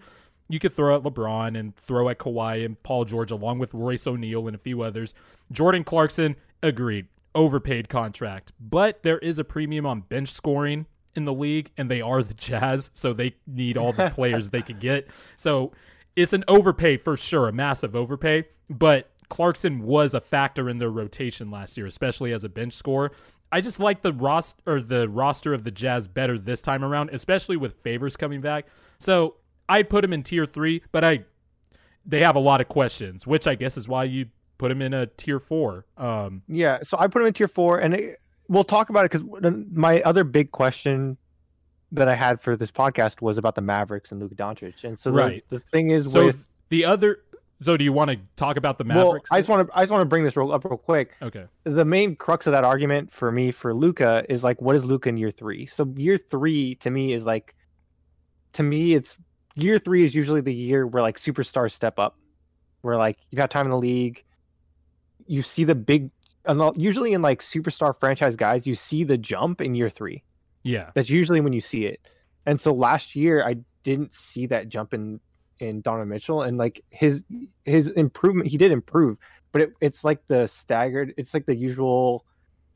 A: you could throw at LeBron and throw at Kawhi and Paul George along with Royce O'Neal and a few others. Jordan Clarkson agreed, overpaid contract, but there is a premium on bench scoring in the league, and they are the Jazz, so they need all the players they could get. So it's an overpay for sure, a massive overpay, but Clarkson was a factor in their rotation last year, especially as a bench scorer. I just like the roster or the roster of the Jazz better this time around, especially with Favors coming back. So I'd put him in tier three, but I they have a lot of questions, which I guess is why you put him in a tier four. Um,
B: Yeah, so I put him in tier four, and it, we'll talk about it because my other big question that I had for this podcast was about the Mavericks and Luka Doncic, and so the,
A: Right.
B: the thing is
A: so
B: with
A: the other, so do you want to talk about the
B: well,
A: Mavericks?
B: I just want to I just want to bring this real up real quick.
A: okay,
B: The main crux of that argument for me for Luka is like, what is Luka in year three? So year three to me is like, to me it's year three is usually the year where like superstars step up, where like you've had time in the league, you see the big, usually in like superstar franchise guys, you see the jump in year three.
A: Yeah,
B: That's usually when you see it. And so last year I didn't see that jump in in Donovan Mitchell and like his his improvement he did improve, but it, it's like the staggered it's like the usual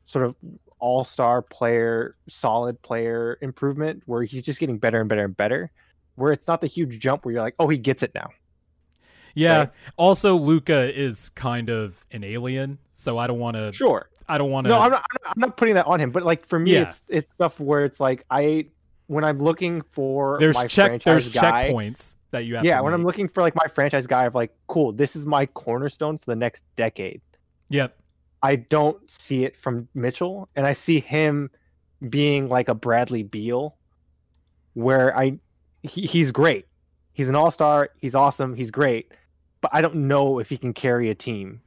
B: sort of all-star player, solid player improvement where he's just getting better and better and better. Where it's not the huge jump where you're like, "Oh, he gets it now."
A: yeah.
B: Right.
A: Also, Luka is kind of an alien, so I don't want to.
B: Sure.
A: I don't want to.
B: No, I'm not, I'm not putting that on him, but like for me
A: Yeah.
B: it's it's stuff where it's like I when I'm looking for
A: there's
B: my
A: check.
B: franchise
A: There's
B: guy,
A: checkpoints that you have.
B: yeah when i'm looking for like my franchise guy of like cool this is my cornerstone for the next decade
A: Yep.
B: I don't see it from Mitchell, and I see him being like a Bradley Beal, where I he, he's great. He's an all star. He's awesome. He's great, but I don't know if he can carry a team.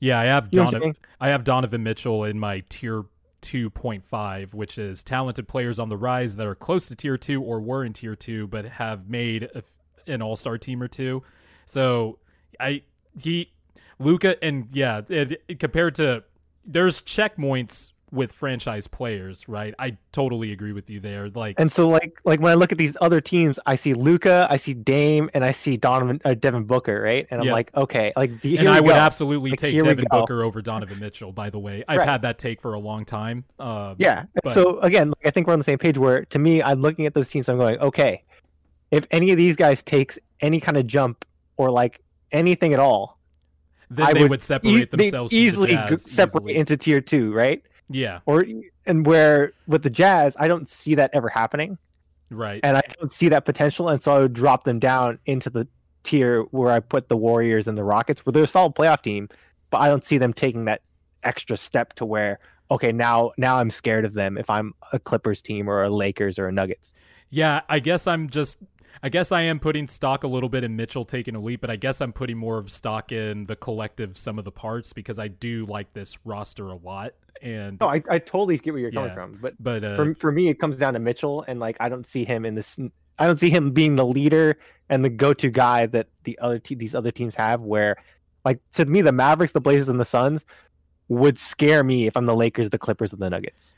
A: Yeah, I have
B: You know what I'm
A: Donovan. I have Donovan Mitchell in my tier 2.5, which is talented players on the rise that are close to tier 2 or were in tier 2 but have made a, an all-star team or two. So, I he Luka and yeah, it, it- compared to there's checkpoints with franchise players, right? I totally agree with you there. Like
B: And so, like, like when I look at these other teams, I see Luka, I see Dame, and I see Donovan, uh, Devin Booker, right? And I'm
A: Yeah.
B: like, okay, like, the,
A: and I would
B: go.
A: absolutely
B: Like,
A: take Devin. Booker over Donovan Mitchell, by the way. I've
B: Right.
A: had that take for a long time. Um,
B: Yeah.
A: But-
B: so again, like, I think we're on the same page. Where to me, I'm looking at those teams. I'm going, okay, if any of these guys takes any kind of jump or like anything at all,
A: then
B: I
A: they
B: would
A: would,
B: e-
A: separate
B: they
A: themselves the
B: easily
A: Jazz
B: separate
A: easily.
B: into tier two, right?
A: Yeah,
B: Or and where with the Jazz, I don't see that ever happening,
A: right.
B: and I don't see that potential, and so I would drop them down into the tier where I put the Warriors and the Rockets, where they're a solid playoff team, but I don't see them taking that extra step to where okay now now I'm scared of them if I'm a Clippers team or a Lakers or a Nuggets.
A: Yeah, I guess I'm just. I guess I am putting stock a little bit in Mitchell taking a leap, but I guess I'm putting more of stock in the collective sum of the parts because I do like this roster a lot. And
B: No, I, I totally get where you're coming from, but
A: but uh,
B: for for me, it comes down to Mitchell, and like I don't see him in this. I don't see him being the leader and the go-to guy that the other te- these other teams have. Where, like to me, the Mavericks, the Blazers, and the Suns would scare me if I'm the Lakers, the Clippers, and the Nuggets.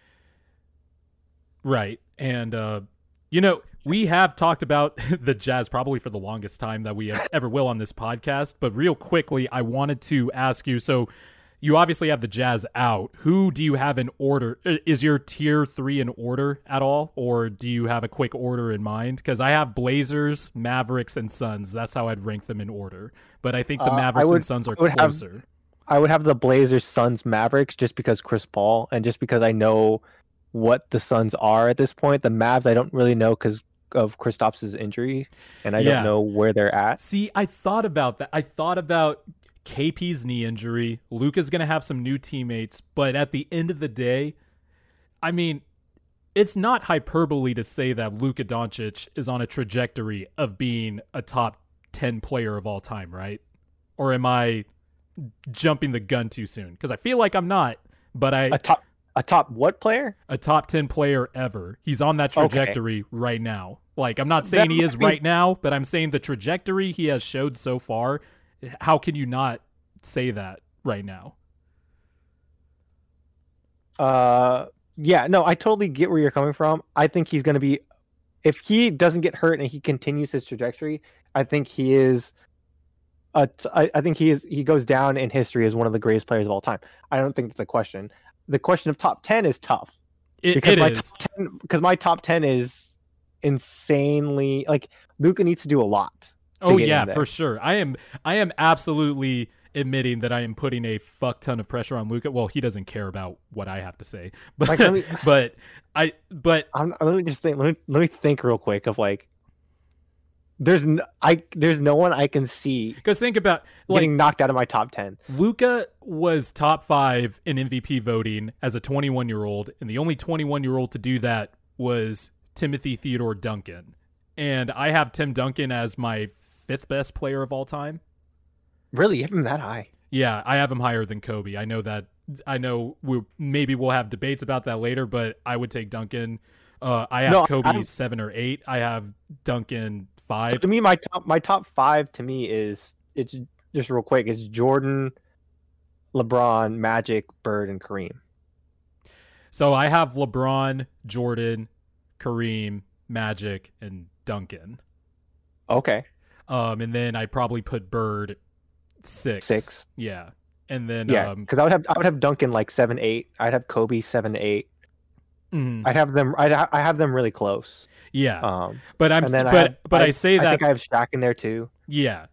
A: Right. And uh you know, we have talked about the Jazz probably for the longest time that we ever will on this podcast, but real quickly I wanted to ask you so you obviously have the Jazz out. Who do you have in order? Is your tier 3 in order at all or do you have a quick order in mind? Cuz I have Blazers, Mavericks and Suns. That's how I'd rank them in order. But I think the
B: Uh,
A: Mavericks
B: would-
A: and Suns are
B: I would have-
A: closer.
B: I would have the Blazers, Suns, Mavericks, just because Chris Paul, and just because I know what the Suns are at this point. The Mavs, I don't really know because of Kristaps' injury, and I
A: Yeah.
B: don't know where they're at.
A: See, I thought about that. I thought about KP's knee injury. Luka's going to have some new teammates, but at the end of the day, I mean, it's not hyperbole to say that Luka Doncic is on a trajectory of being a top 10 player of all time, right? Or am I jumping the gun too soon? Because I feel like I'm not, but I
B: A top, a top what player?
A: a top 10 player ever. He's on that
B: Okay.
A: trajectory right now. Like, I'm not saying
B: That
A: he is
B: be-
A: right now, but I'm saying the trajectory he has showed so far. How can you not say that right now?
B: Uh, yeah, no, I totally get where you're coming from. I think he's going to be, if he doesn't get hurt and he continues his trajectory, I think he is. A t- I, I think he is. He goes down in history as one of the greatest players of all time. I don't think that's a question. The question of top ten is tough
A: It,
B: because
A: it
B: my
A: is.
B: top ten because my top ten is insanely like Luka needs to do a lot.
A: Oh yeah, for sure. I am I am absolutely admitting that I am putting a fuck ton of pressure on Luka. Well, he doesn't care about what I have to say. But
B: Like, me-
A: but I but
B: I'm, let me just think. Let me let me think real quick of like. There's no, I there's no one I can see
A: cuz think about like
B: getting knocked out of my top ten.
A: Luka was top five in MVP voting as a 21 year old, and the only 21 year old to do that was Timothy Theodore Duncan. And I have Tim Duncan as my fifth best player of all time.
B: Really, you have him that high?
A: Yeah, I have him higher than Kobe. I know that. I know we maybe we'll have debates about that later, but I would take Duncan. Uh, I have
B: No,
A: Kobe
B: don't-
A: seven or eight. I have Duncan
B: So
A: five.
B: to me, my top my top five to me is it's just real quick. It's Jordan, LeBron, Magic, Bird, and Kareem.
A: So I have LeBron, Jordan, Kareem, Magic, and Duncan.
B: Okay,
A: Um, and then I'd probably put Bird six.
B: Six.
A: Yeah. And then
B: yeah,
A: um
B: because I would have I would have Duncan like seven eight. I'd have Kobe seven eight.
A: Mhm,
B: I'd have them. I'd I have them really close.
A: yeah.
B: Um,
A: but I'm but
B: I have,
A: but I, say
B: I
A: that I
B: think I have Shaq in there too.
A: yeah.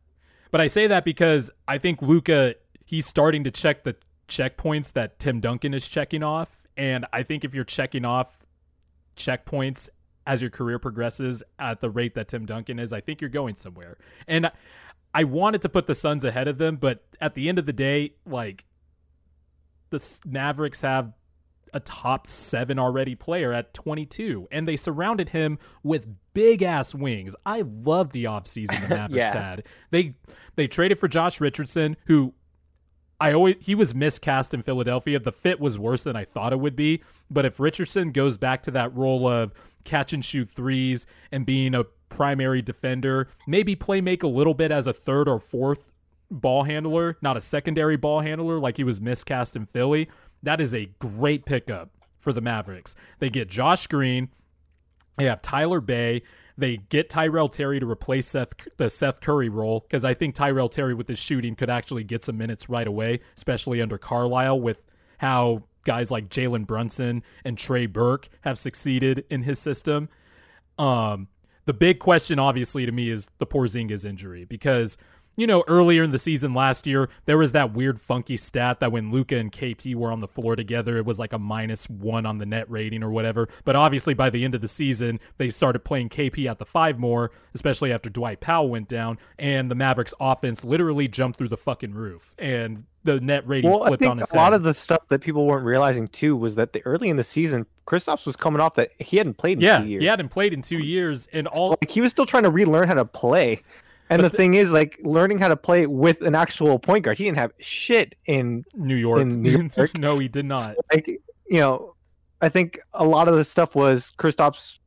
A: But I say that because I think Luka he's starting to check the checkpoints that Tim Duncan is checking off. And I think if you're checking off checkpoints as your career progresses at the rate that Tim Duncan is, I think you're going somewhere. And I wanted to put the Suns ahead of them, but at the end of the day, like the Mavericks have a top seven already player at 22, and they surrounded him with big ass wings. I love the offseason the Mavericks yeah. had. They they traded for Josh Richardson, who I always he was miscast in Philadelphia. The fit was worse than I thought it would be. But if Richardson goes back to that role of catch and shoot threes and being a primary defender, maybe play make a little bit as a third or fourth ball handler, not a secondary ball handler like he was miscast in Philly. That is a great pickup for the Mavericks. They get Josh Green, they have Tyler Bey, they get Tyrell Terry to replace Seth the Seth Curry role because I think Tyrell Terry with his shooting could actually get some minutes right away, especially under Carlisle with how guys like Jalen Brunson and Trey Burke have succeeded in his system. Um, the big question, obviously, to me is the Porzingis injury because you know, earlier in the season last year, there was that weird funky stat that when Luka and KP were on the floor together, it was like a minus one on the net rating or whatever. But obviously, by the end of the season, they started playing KP at the five more, especially after Dwight Powell went down, and the Mavericks offense literally jumped through the fucking roof. And the net rating well, flipped on its
B: A lot of the stuff that people weren't realizing too was that the early in the season, Kristaps was coming off that he hadn't played in
A: yeah,
B: two years.
A: He hadn't played in two years, and all
B: like he was still trying to relearn how to play. And the, the, thing is, like learning how to play with an actual point guard, he didn't have shit in
A: New York. In New York. no, he did not.
B: So, like you know, I think a lot of the stuff was Kristaps.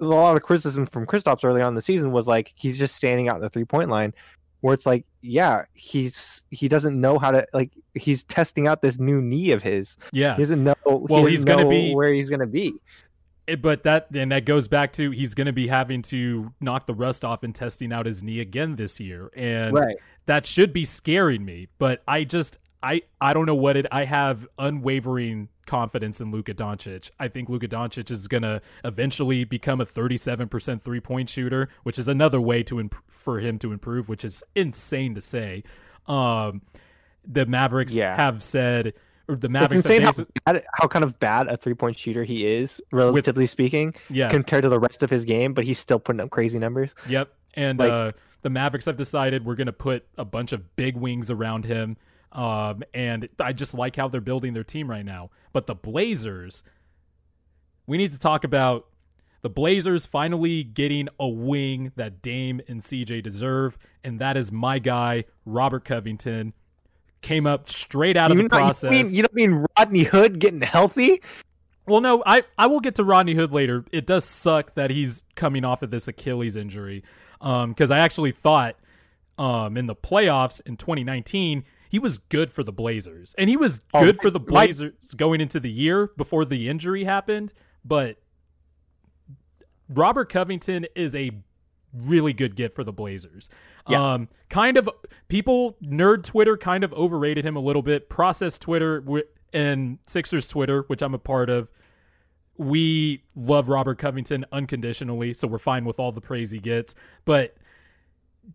B: A lot of criticism from Kristaps early on in the season was like he's just standing out in the three point line, where it's like, yeah, he's he doesn't know how to like he's testing out this new knee of his.
A: Yeah,
B: he doesn't know. Well, he he's to be where he's going to be.
A: But that and that goes back to he's going to be having to knock the rust off and testing out his knee again this year, and right. that should be scaring me. But I just I I don't know what it. I have unwavering confidence in Luka Doncic. I think Luka Doncic is going to eventually become a 37% three point shooter, which is another way to imp- for him to improve, which is insane to say. Um, the Mavericks yeah. have said or the Mavericks.
B: It's insane how, bad, how kind of bad a three point shooter he is, relatively with, speaking,
A: yeah.
B: compared to the rest of his game. But he's still putting up crazy numbers.
A: Yep, and like, uh, the Mavericks have decided we're going to put a bunch of big wings around him. Um, and I just like how they're building their team right now. But the Blazers, we need to talk about the Blazers finally getting a wing that Dame and CJ deserve, and that is my guy, Robert Covington came up straight out of the process.
B: You, mean, you don't mean Rodney Hood getting healthy?
A: Well, no, I, I will get to Rodney Hood later. It does suck that he's coming off of this Achilles injury. Because um, I actually thought um, in the playoffs in 2019, he was good for the Blazers. And he was oh, good oh, for the Blazers my... going into the year before the injury happened. But Robert Covington is a really good get for the Blazers. Yeah. Um, kind of people nerd Twitter kind of overrated him a little bit. Process Twitter and Sixers Twitter, which I'm a part of, we love Robert Covington unconditionally, so we're fine with all the praise he gets. But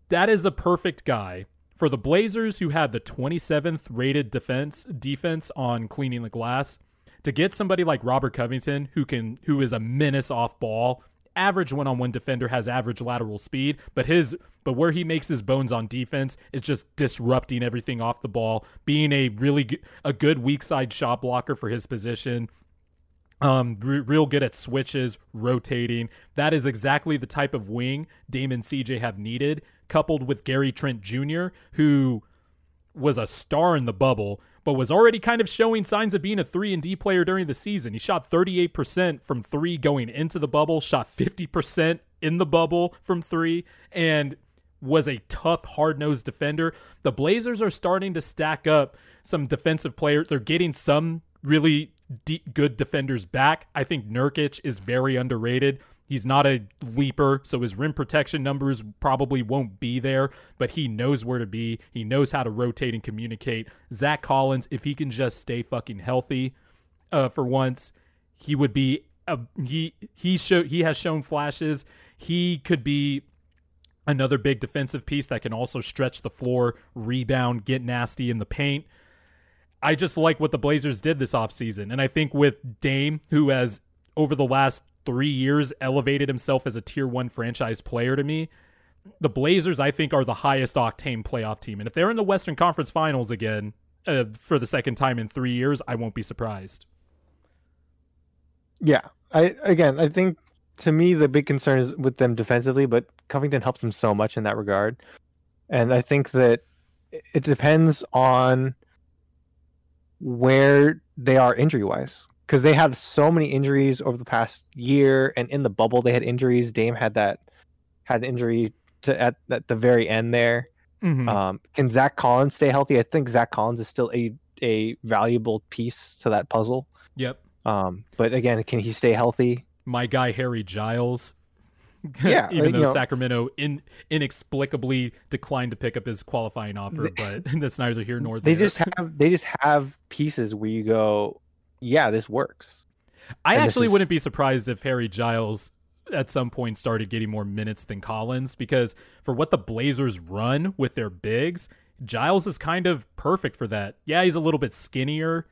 A: that is the perfect guy for the Blazers, who had the 27th rated defense defense on cleaning the glass. To get somebody like Robert Covington, who can who is a menace off ball, average one-on-one defender has average lateral speed, but his but where he makes his bones on defense is just disrupting everything off the ball, being a really a good weak side shot blocker for his position. Um, real good at switches, rotating. That is exactly the type of wing Dame and CJ have needed, coupled with Gary Trent Jr., who was a star in the bubble, but was already kind of showing signs of being a 3 and D player during the season. He shot 38% from 3 going into the bubble, shot 50% in the bubble from 3 and was a tough hard-nosed defender. The Blazers are starting to stack up some defensive players. They're getting some really deep, good defenders back. I think Nurkic is very underrated. He's not a leaper, so his rim protection numbers probably won't be there, but he knows where to be. He knows how to rotate and communicate. Zach Collins, if he can just stay fucking healthy uh, for once, he would be a, he he show he has shown flashes. He could be another big defensive piece that can also stretch the floor, rebound, get nasty in the paint. I just like what the Blazers did this offseason. And I think with Dame, who has over the last three years elevated himself as a tier one franchise player to me. The Blazers, I think, are the highest octane playoff team. And if they're in the Western Conference Finals again, uh, for the second time in three years, I won't be surprised.
B: Yeah, I again, I think to me the big concern is with them defensively, but Covington helps them so much in that regard, and I think that it depends on where they are injury wise because they had so many injuries over the past year, and in the bubble they had injuries. Dame had that had an injury to at, at the very end there.
A: Mhm.
B: Um, can Zach Collins stay healthy? I think Zach Collins is still a a valuable piece to that puzzle.
A: yep.
B: Um, but again, can he stay healthy?
A: My guy Harry Giles.
B: Yeah,
A: even
B: like,
A: though
B: know-
A: Sacramento in, inexplicably declined to pick up his qualifying offer, but that's neither here nor there.
B: They just have they just have pieces where you go, yeah, this works.
A: I
B: and
A: actually
B: is-
A: wouldn't be surprised if Harry Giles at some point started getting more minutes than Collins because for what the Blazers run with their bigs, Giles is kind of perfect for that. Yeah, he's a little bit skinnier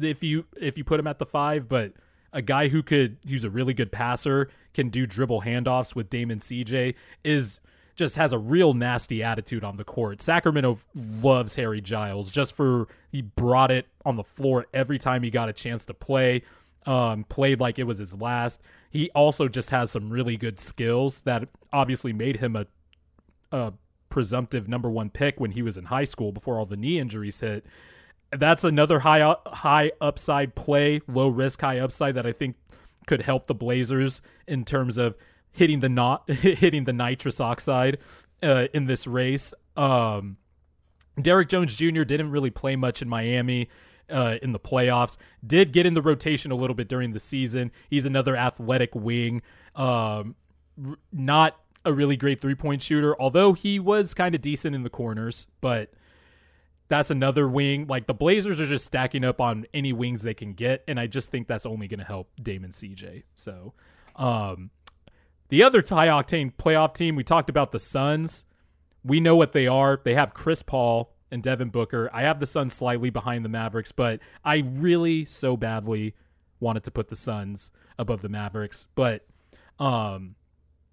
A: if you if you put him at the 5, but a guy who could who's a really good passer, can do dribble handoffs with Dame and CJ is just has a real nasty attitude on the court. Sacramento loves Harry Giles just for he brought it on the floor every time he got a chance to play. Um, played like it was his last. He also just has some really good skills that obviously made him a, a presumptive number one pick when he was in high school before all the knee injuries hit. That's another high high upside play, low risk, high upside that I think could help the Blazers in terms of hitting the not hitting the nitrous oxide uh, in this race. Um, Derrick Jones Jr. didn't really play much in Miami uh, in the playoffs. Did get in the rotation a little bit during the season. He's another athletic wing. Um, r- not a really great three point shooter, although he was kind of decent in the corners. But that's another wing. Like the Blazers are just stacking up on any wings they can get, and I just think that's only going to help Dame and CJ. So, um, the other high octane playoff team we talked about the Suns. We know what they are. They have Chris Paul and Devin Booker. I have the Suns slightly behind the Mavericks, but I really so badly wanted to put the Suns above the Mavericks. But um,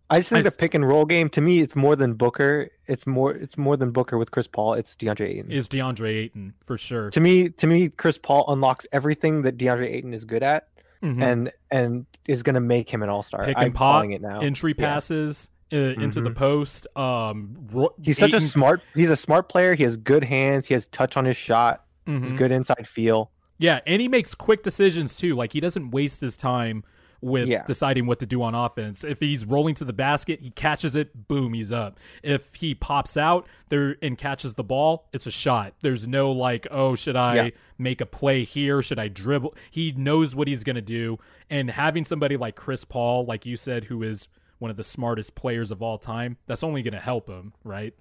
B: I just think
A: I
B: the pick and roll game to me, it's more than Booker. It's more it's more than Booker with Chris Paul. It's DeAndre Ayton.
A: is DeAndre Ayton for sure.
B: to me, to me, Chris Paul unlocks everything that DeAndre Ayton is good at,
A: Mhm.
B: and and is going to make him an all star.
A: Pick
B: I'm
A: and pop,
B: calling it now.
A: entry
B: Yeah.
A: passes uh, into the
B: Mhm.
A: post. Um, Ro-
B: He's such a smart. He's a smart player. He has good hands. He has touch on his shot.
A: Mhm.
B: He's good inside feel.
A: Yeah, and he makes quick decisions too. Like he doesn't waste his time with
B: Yeah.
A: deciding what to do on offense. If he's rolling to the basket, he catches it, boom, he's up. If he pops out there and catches the ball, it's a shot. There's no like, oh, should I
B: Yeah.
A: make a play here? Should I dribble? He knows what he's gonna do. And having somebody like Chris Paul, like you said, who is one of the smartest players of all time, that's only gonna help him, right?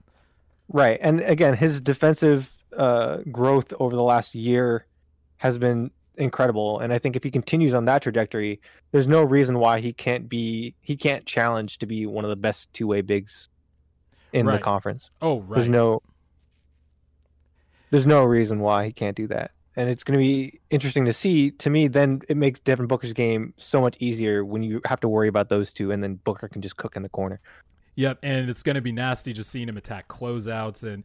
B: Right, and again, his defensive uh, growth over the last year has been incredible. And I think if he continues on that trajectory, there's no reason why he can't be he can't challenge to be one of the best two way bigs in
A: Right.
B: the conference.
A: Oh, right.
B: There's no there's no reason why he can't do that. And it's going to be interesting to see. To me, then it makes Devin Booker's game so much easier when you have to worry about those two, and then Booker can just cook in the corner.
A: Yep, and it's going to be nasty just seeing him attack closeouts and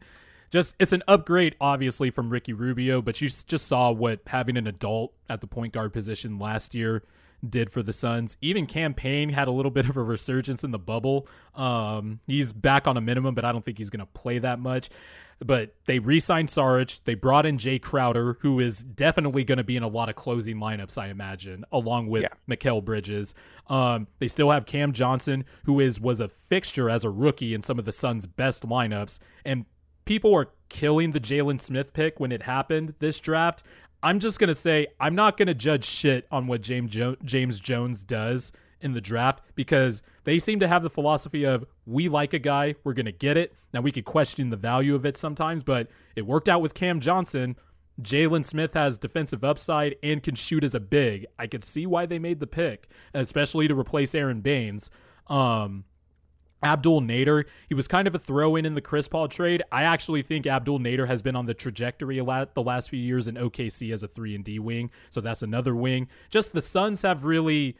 A: just it's an upgrade obviously from Ricky Rubio, but you just saw what having an adult at the point guard position last year did for the Suns. Even Cam Payne had a little bit of a resurgence in the bubble. Um, he's back on a minimum, but I don't think he's going to play that much. But they re-signed Saric. They brought in Jae Crowder, who is definitely going to be in a lot of closing lineups, I imagine, along with
B: Yeah.
A: Mikal Bridges. Um, they still have Cam Johnson, who is was a fixture as a rookie in some of the Suns' best lineups, and people were killing the Jalen Smith pick when it happened this draft. I'm just gonna say I'm not gonna judge shit on what James jo- James Jones does in the draft because they seem to have the philosophy of we like a guy, we're gonna get it. Now we could question the value of it sometimes, but it worked out with Cam Johnson. Jalen Smith has defensive upside and can shoot as a big. I could see why they made the pick, especially to replace Aron Baynes. Um, Abdel Nader, he was kind of a throw in in the Chris Paul trade. I actually think Abdel Nader has been on the trajectory a lot the last few years in OKC as a 3 and D wing. So that's another wing. Just the Suns have really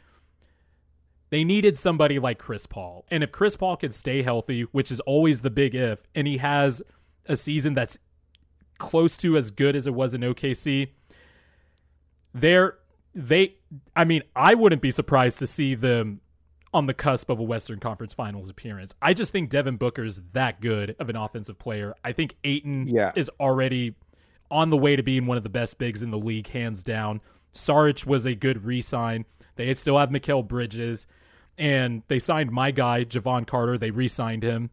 A: they needed somebody like Chris Paul. And if Chris Paul could stay healthy, which is always the big if, and he has a season that's close to as good as it was in OKC. They're they I mean, I wouldn't be surprised to see them on the cusp of a Western Conference Finals appearance. I just think Devin Booker's that good of an offensive player. I think Ayton
B: Yeah.
A: is already on the way to being one of the best bigs in the league, hands down. Saric was a good re-sign. They still have Mikal Bridges, and they signed my guy Jevon Carter. They re-signed him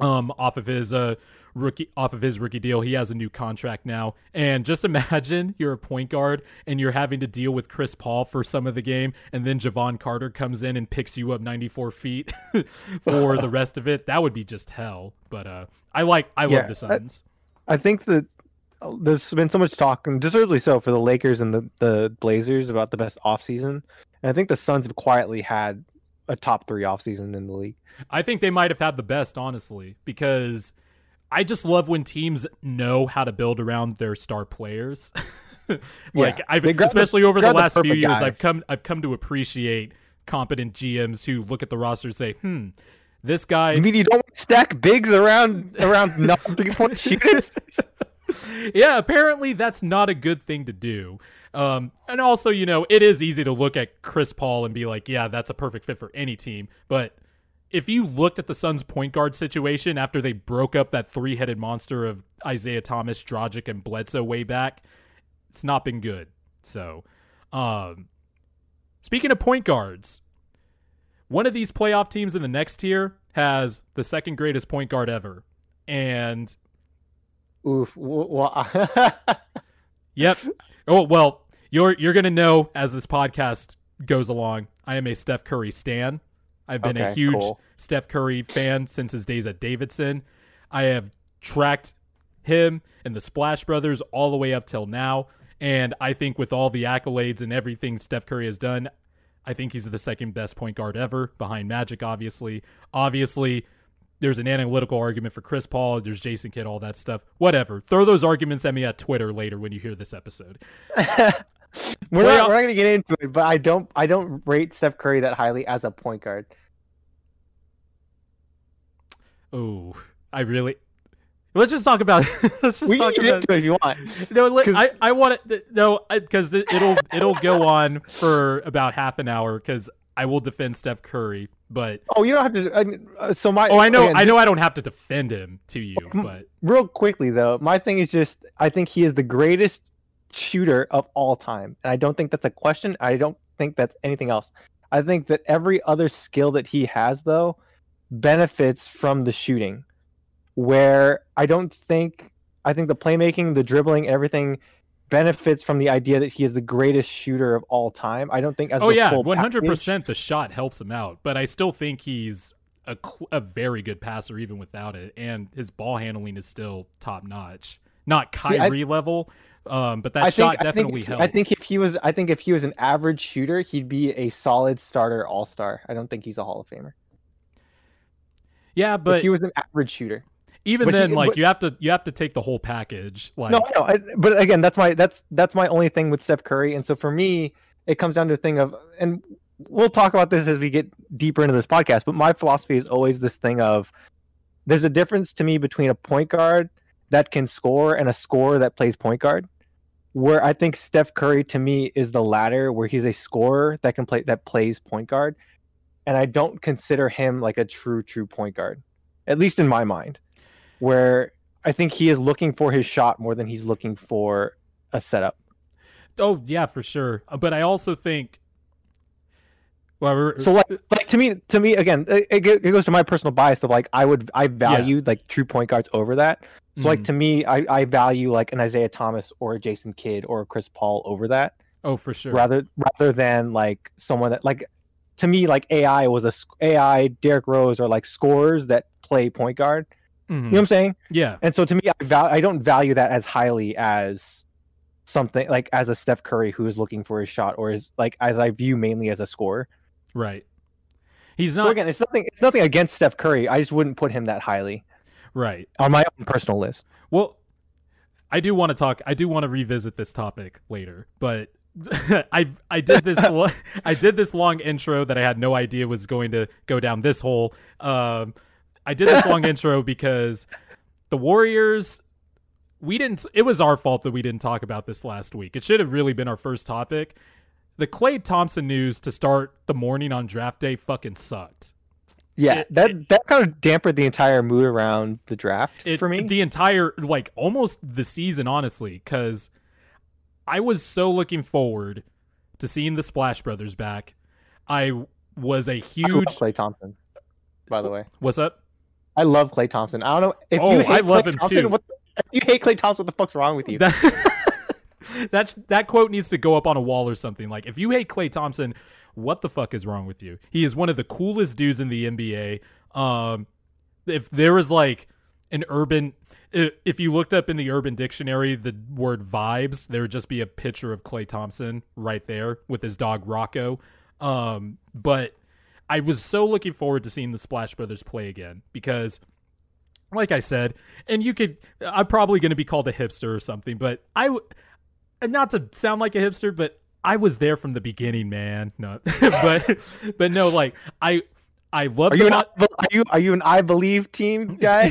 A: um off of his uh rookie off of his rookie deal. He has a new contract now. And just imagine you're a point guard and you're having to deal with Chris Paul for some of the game and then Jevon Carter comes in and picks you up 94 feet for the rest of it. That would be just hell. But uh I like I
B: Yeah,
A: love the Suns.
B: I think that uh, there's been so much talk, and deservedly so, for the Lakers and the, the Blazers about the best offseason. And I think the Suns have quietly had a top three offseason in the league.
A: I think they might have had the best, honestly, because I just love when teams know how to build around their star players. like
B: Yeah,
A: I've
B: they grab the-
A: especially over the
B: grab the
A: last few years,
B: guys.
A: I've come I've come to appreciate competent GMs who look at the roster and say, "Hmm, this guy."
B: You mean you don't stack bigs around around three point shooters?
A: yeah, apparently that's not a good thing to do. Um, and also, you know, it is easy to look at Chris Paul and be like, yeah, that's a perfect fit for any team. But if you looked at the Suns' point guard situation after they broke up that three headed monster of Isaiah Thomas, Dragic, and Bledsoe way back, it's not been good. So, um, speaking of point guards, one of these playoff teams in the next tier has the second greatest point guard ever. And
B: Oof. Well,
A: Yep. Oh well, you're you're gonna know as this podcast goes along. I am a Steph Curry stan. I've been a huge
B: cool.
A: Steph Curry fan since his days at Davidson. I have tracked him and the Splash Brothers all the way up till now, and I think with all the accolades and everything Steph Curry has done, I think he's the second best point guard ever, behind Magic, obviously. Obviously, there's an analytical argument for Chris Paul. There's Jason Kidd, all that stuff. Whatever. Throw those arguments at me at Twitter later when you hear this episode.
B: we're not we're not gonna get into it, but I don't I don't rate Steph Curry that highly as a point guard.
A: Oh, I really. Let's just talk about. let's just
B: We
A: talk
B: can get
A: about.
B: into it if you want.
A: No,
B: 'cause-
A: I I want it. No, because it, it'll it'll go on for about half an hour because I will defend Steph Curry, but
B: Oh, you don't have to. I mean, uh, so my
A: oh, I know
B: again,
A: I know I don't have to defend him to you, but
B: real quickly though my thing is just i think he is the greatest shooter of all time and i don't think that's a question i don't think that's anything else i think that every other skill that he has though benefits from the shooting where i don't think i think the playmaking the dribbling everything benefits from the idea that he is the greatest shooter of all time i don't think as
A: oh yeah, one hundred percent. The shot helps him out, but I still think he's a a very good passer even without it, and his ball handling is still top notch. Not
B: I-
A: Kyrie level, um, but that
B: I
A: shot
B: think,
A: definitely
B: I think,
A: helps.
B: I think if he was, I think if he was an average shooter, he'd be a solid starter, all star. I don't think he's a Hall of Famer.
A: Yeah,
B: if
A: but
B: he was an average shooter,
A: even
B: but he-
A: then, like
B: but-
A: you have to you have to take the whole package. Like,
B: no, no. I, but again, that's my that's that's my only thing with Steph Curry, and so for me, it comes down to a thing of, and we'll talk about this as we get deeper into this podcast. But my philosophy is always this thing of, there's a difference to me between a point guard that can score and a scorer that plays point guard. Where I think Steph Curry to me is the latter, where he's a scorer that can play that plays point guard, and I don't consider him like a true true point guard, at least in my mind, where I think he is looking for his shot more than he's looking for a setup.
A: oh yeah, for sure. Uh, But I also think, well,
B: So like, like to me, to me again, it, it goes to my personal bias of like I would I value like true point guards over that. So like
A: Mhm.
B: to me, I, I value like an Isaiah Thomas or a Jason Kidd or a Chris Paul over that,
A: oh for sure.
B: rather rather than like someone that like to me like AI was a AI Derrick Rose or like scorers that play point guard.
A: Mhm.
B: You know what I'm saying?
A: Yeah,
B: And so to me, I val- I don't value that as highly as something like as a Steph Curry who is looking for his shot or is like as I view mainly as a scorer.
A: right. He's
B: So
A: not
B: again, it's nothing. It's nothing against Steph Curry. I just wouldn't put him that highly
A: right.
B: on my own personal list.
A: Well, I do want to talk. I do want to revisit this topic later, but I I did this lo- I did this long intro that I had no idea was going to go down this hole. Um, I did this long intro because the Warriors we didn't it was our fault that we didn't talk about this last week. It should have really been our first topic. The Klay Thompson news to start the morning on draft day fucking sucked.
B: Yeah,
A: It-
B: that that kind of dampened the entire mood around the draft
A: It,
B: for me.
A: the entire like almost the season honestly cuz I was so looking forward to seeing the Splash Brothers back. I was a
B: I love
A: huge
B: Klay Thompson. By the way,
A: What's up?
B: I love Klay Thompson. I don't know if
A: Oh,
B: you hate
A: I love
B: Klay
A: him
B: Thompson,
A: too.
B: What the, if you hate Klay Thompson, what the fuck's wrong with you?
A: That, that that quote needs to go up on a wall or something. Like, if you hate Klay Thompson, what the fuck is wrong with you? He is one of the coolest dudes in the NBA. Um, if there was like an urban, if you looked up in the Urban Dictionary the word vibes, there would just be a picture of Klay Thompson right there with his dog Rocco. Um, but I was so looking forward to seeing the Splash Brothers play again because like I said, and you could, I'm probably going to be called a hipster or something, but i not to sound like a hipster, but I was there from the beginning, man. No, but, but no, like I, I love
B: Are you, an,
A: mon-
B: are you are you an I believe team guy?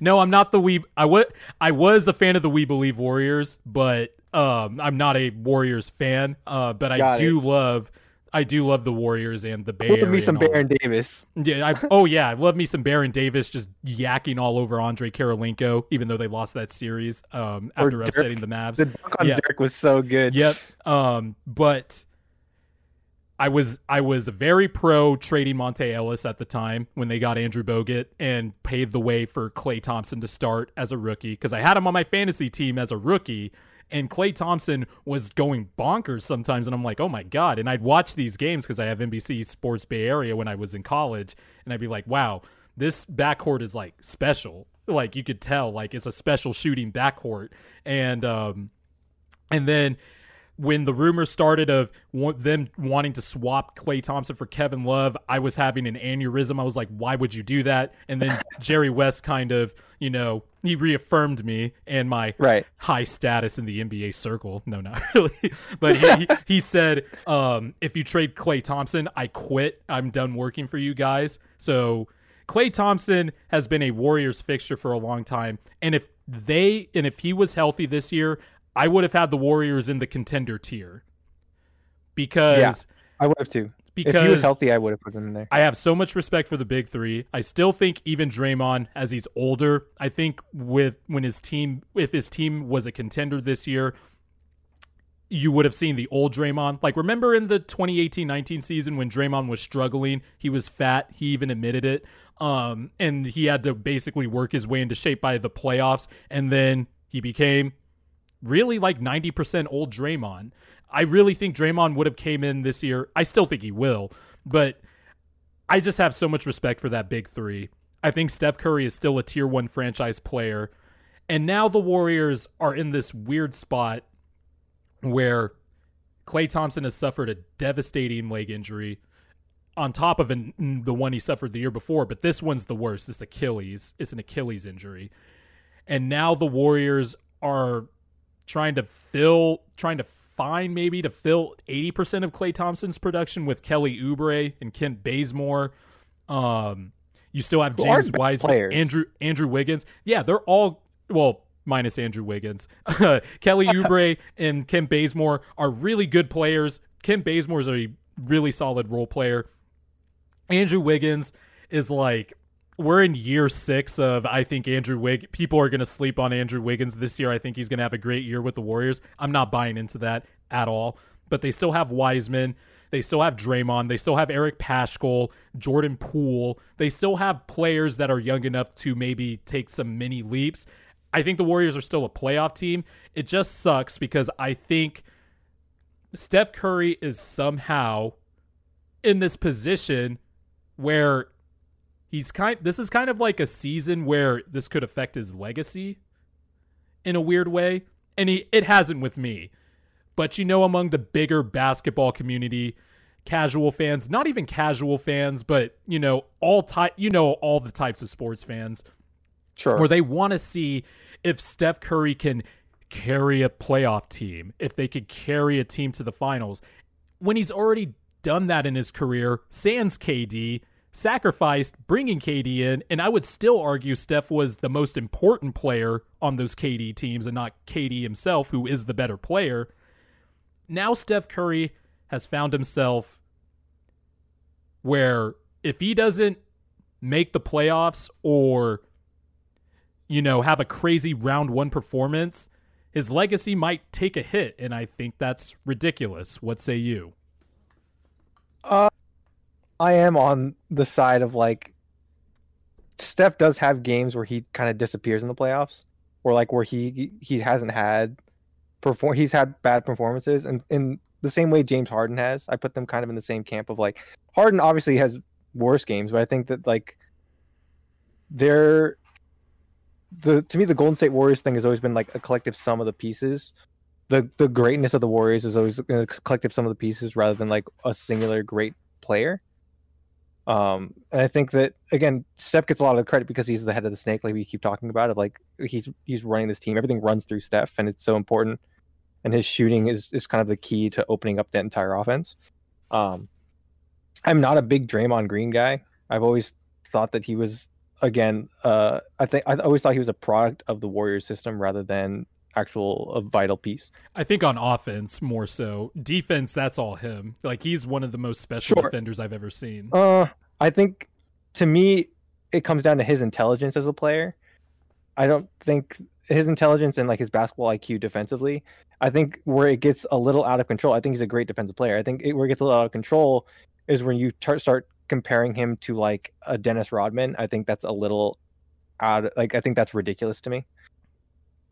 A: no, I'm not the we. I was I was a fan of the We Believe Warriors, but um, I'm not a Warriors fan. Uh, but I
B: Got
A: do love. I do love the Warriors and the Bay
B: Give
A: Area.
B: me some
A: and all.
B: Baron Davis.
A: Yeah, I, oh yeah, I love me some Baron Davis just yakking all over Andrei Kirilenko, even though they lost that series um, after upsetting the Mavs.
B: The dunk on
A: Yeah.
B: Dirk was so good.
A: Yep. Um, but I was I was very pro trading Monta Ellis at the time when they got Andrew Bogut and paved the way for Klay Thompson to start as a rookie because I had him on my fantasy team as a rookie. And Klay Thompson was going bonkers sometimes, and I'm like, oh my god! And I'd watch these games because I have NBC Sports Bay Area when I was in college, and I'd be like, wow, this backcourt is like special. Like you could tell, like it's a special shooting backcourt, and um, and then when the rumors started of them wanting to swap Klay Thompson for Kevin Love, I was having an aneurysm. I was like, why would you do that? And then Jerry West kind of, you know, he reaffirmed me and my
B: Right.
A: high status in the NBA circle. No, not really. But he, he, he said, um, if you trade Klay Thompson, I quit. I'm done working for you guys. So Klay Thompson has been a Warriors fixture for a long time. And if they and if he was healthy this year, I would have had the Warriors in the contender tier. Because
B: Yeah. I would have too.
A: because
B: if he was healthy, I would have put him in there.
A: I have so much respect for the big three. I still think even Draymond, as he's older, I think with when his team, if his team was a contender this year, you would have seen the old Draymond. Like remember in the 2018-19 season when Draymond was struggling, he was fat, he even admitted it. Um, and he had to basically work his way into shape by the playoffs, and then he became really like 90% old Draymond. I really think Draymond would have came in this year. I still think he will, but I just have so much respect for that big 3. I think Steph Curry is still a tier 1 franchise player. And now the Warriors are in this weird spot where Klay Thompson has suffered a devastating leg injury on top of an, the one he suffered the year before, but this one's the worst. It's Achilles. It's an Achilles injury. And now the Warriors are trying to fill, trying to find maybe to fill 80% of Klay Thompson's production with Kelly Oubre and Kent Bazemore. Um, you still have James Wiseman. Andrew Andrew Wiggins. Yeah, they're all well minus Andrew Wiggins. Kelly Oubre and Kent Bazemore are really good players. Kent Bazemore is a really solid role player. Andrew Wiggins is like we're in year six of I think Andrew Wig people are gonna sleep on Andrew Wiggins this year. I think he's gonna have a great year with the Warriors. I'm not buying into that at all. But they still have Wiseman. They still have Draymond. They still have Eric Paschall, Jordan Poole. They still have players that are young enough to maybe take some mini leaps. I think the Warriors are still a playoff team. It just sucks because I think Steph Curry is somehow in this position where he's kind this is kind of like a season where this could affect his legacy in a weird way and he it hasn't with me but you know among the bigger basketball community casual fans not even casual fans but you know all type you know all the types of sports fans
B: Sure.
A: where they want to see if Steph Curry can carry a playoff team, if they could carry a team to the finals. When he's already done that in his career, sans KD, sacrificed bringing KD in, and I would still argue Steph was the most important player on those KD teams and not KD himself, who is the better player. Now Steph Curry has found himself where if he doesn't make the playoffs or, you know, have a crazy round one performance, his legacy might take a hit. And I think that's ridiculous. What say you?
B: Uh, I am on the side of like Steph does have games where he kind of disappears in the playoffs, or like where he he hasn't had perform he's had bad performances, and in the same way James Harden has. I put them kind of in the same camp of like Harden obviously has worse games, but I think that like they're the to me the Golden State Warriors thing has always been like a collective sum of the pieces. The the greatness of the Warriors is always a collective sum of the pieces rather than like a singular great player. Um, and I think that again, Steph gets a lot of credit because he's the head of the snake, like we keep talking about. it. like he's he's running this team. Everything runs through Steph, and it's so important. And his shooting is is kind of the key to opening up that entire offense. Um, I'm not a big Draymond Green guy. I've always thought that he was again. Uh, I think I always thought he was a product of the Warriors system rather than actual a vital piece.
A: I think on offense more so. Defense, that's all him. Like he's one of the most special sure. defenders I've ever seen.
B: Uh, I think to me it comes down to his intelligence as a player. I don't think his intelligence and like his basketball IQ defensively. I think where it gets a little out of control. I think he's a great defensive player. I think it, where it gets a little out of control is when you tar- start comparing him to like a Dennis Rodman. I think that's a little out. Like I think that's ridiculous to me.